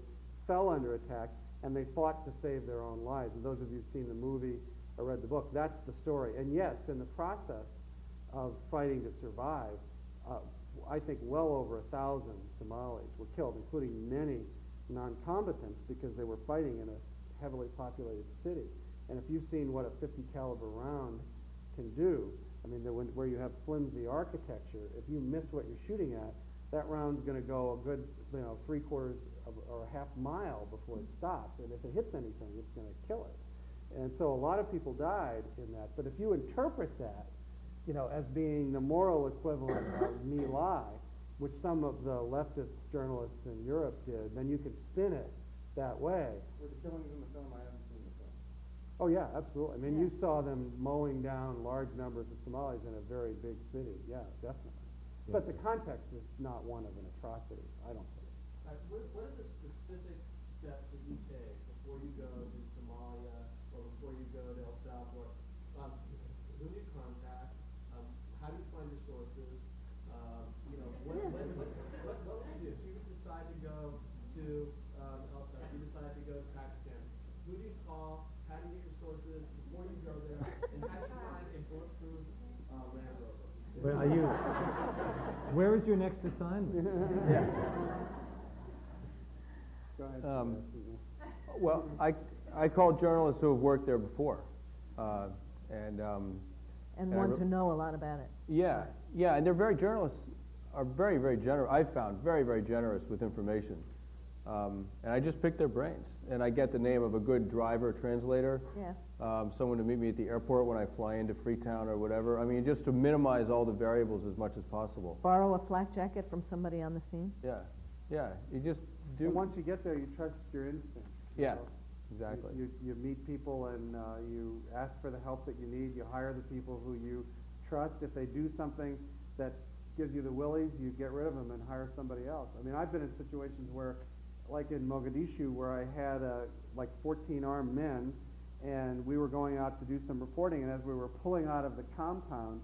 fell under attack and they fought to save their own lives. And those of you who've seen the movie or read the book, that's the story. And yes, in the process of fighting to survive, uh, I think well over a thousand Somalis were killed, including many non-combatants because they were fighting in a heavily populated city. And if you've seen what a 50 caliber round can do, I mean, when, where you have flimsy architecture, if you miss what you're shooting at, that round's going to go a good, you know, three quarters of, or a half mile before it stops. And if it hits anything, it's going to kill it. And so a lot of people died in that. But if you interpret that, you know, as being the moral equivalent of [coughs] My Lai, which some of the leftist journalists in Europe did, then you could spin it that way. Were the killings in the film? I haven't seen the film. Oh yeah, absolutely. I mean, you saw them mowing down large numbers of Somalis in a very big city. Yeah, definitely. But the context is not one of an atrocity, I don't think. Uh, what, what are the specific steps that you take before you go to Somalia or before you go to El Salvador? Um, who do you contact? Um, how do you find your sources? Um, you know, what, what, what, what, what would you do? If you decide to go to um, El Salvador, you decide to go to Pakistan, who do you call? How do you get your sources before you go there? And how do you find a bulletproof uh, Land Rover? Where are you? Where is your next assignment? [laughs] Go ahead. Um, Well, I, I call journalists who have worked there before. Uh, and, um, And And I ones re- who know a lot about it. yeah, yeah, and they're very, journalists are very, very generous, I've found, very, very generous with information. Um, and I just pick their brains. And I get the name of a good driver, translator, Yeah. Um, someone to meet me at the airport when I fly into Freetown or whatever. I mean, just to minimize all the variables as much as possible. Borrow a flak jacket from somebody on the scene. Yeah, yeah, you just do. And once you get there, you trust your instincts. you Yeah, know. exactly. You, you, you meet people and uh, you ask for the help that you need. You hire the people who you trust. If they do something that gives you the willies, you get rid of them and hire somebody else. I mean, I've been in situations where, like in Mogadishu, where I had uh, like 14 armed men, and we were going out to do some reporting. And as we were pulling out of the compound,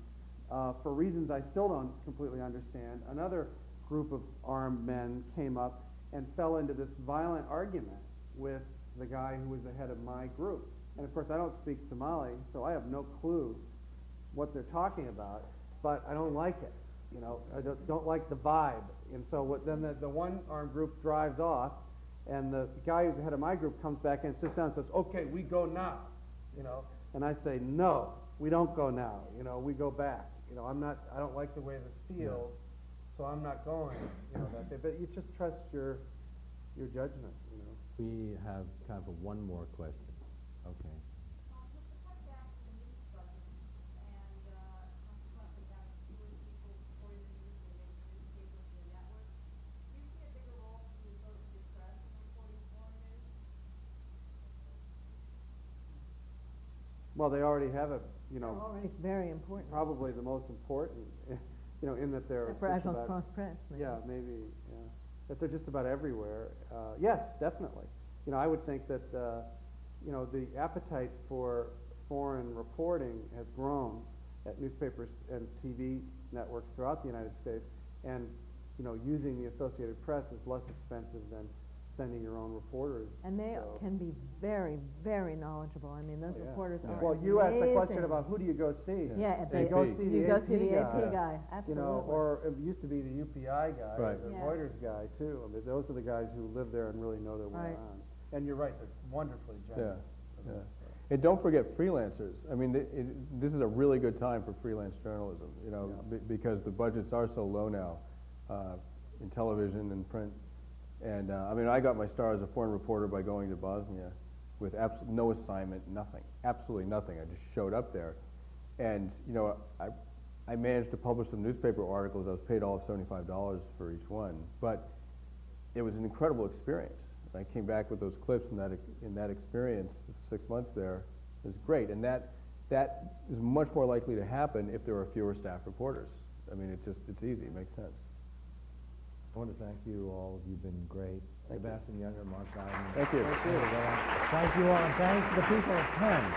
uh, for reasons I still don't completely understand, another group of armed men came up and fell into this violent argument with the guy who was the head of my group. And of course, I don't speak Somali, so I have no clue what they're talking about, but I don't like it. You know, I don't, like the vibe. And so what, then the, the one armed group drives off, And the guy who's the head of my group comes back and sits down and says, okay, we go now, you know? And I say, no, we don't go now, you know, we go back. You know, I'm not, I don't like the way this feels, so I'm not going, you know, that day. But you just trust your, your judgment, you know? We have time for one more question. Okay. Well, they already have a, you know, It's very important. probably the most important, [laughs] you know, in that they're. For just about- Cross Press. maybe. Yeah, maybe, yeah. That they're just about everywhere. Uh, yes, definitely. You know, I would think that, uh, you know, the appetite for foreign reporting has grown at newspapers and TV networks throughout the United States. And, you know, using the Associated Press is less expensive than sending your own reporters. And they So- can be very, very knowledgeable. I mean, those Oh, yeah. reporters Yeah. are Well, you asked the question about who do you go see? Yeah, You they, go AP. see the you go AP see the guy. AP guy, You absolutely. know, or it used to be the UPI guy, or Right. the Yeah. Reuters guy too. I mean, those are the guys who live there and really know their way Right. around. And you're right, they're wonderfully Yeah, generous. yeah. And don't forget freelancers. I mean, it, it, this is a really good time for freelance journalism, you know, Yeah. be- because the budgets are so low now, uh, in television and print. And, uh, I mean, I got my start as a foreign reporter by going to Bosnia with abs- no assignment, nothing, absolutely nothing. I just showed up there. And, you know, I, I managed to publish some newspaper articles. I was paid all of seventy-five dollars for each one. But it was an incredible experience. I came back with those clips and that, in that experience, six months there, it was great. And that, that is much more likely to happen if there are fewer staff reporters. I mean, it just, it's easy, it makes sense. I want to thank you all. You've been great. Thank Sebastian you. Junger, Mark Bowden. Thank you. Thank you. Thank you all. to the people of PEN.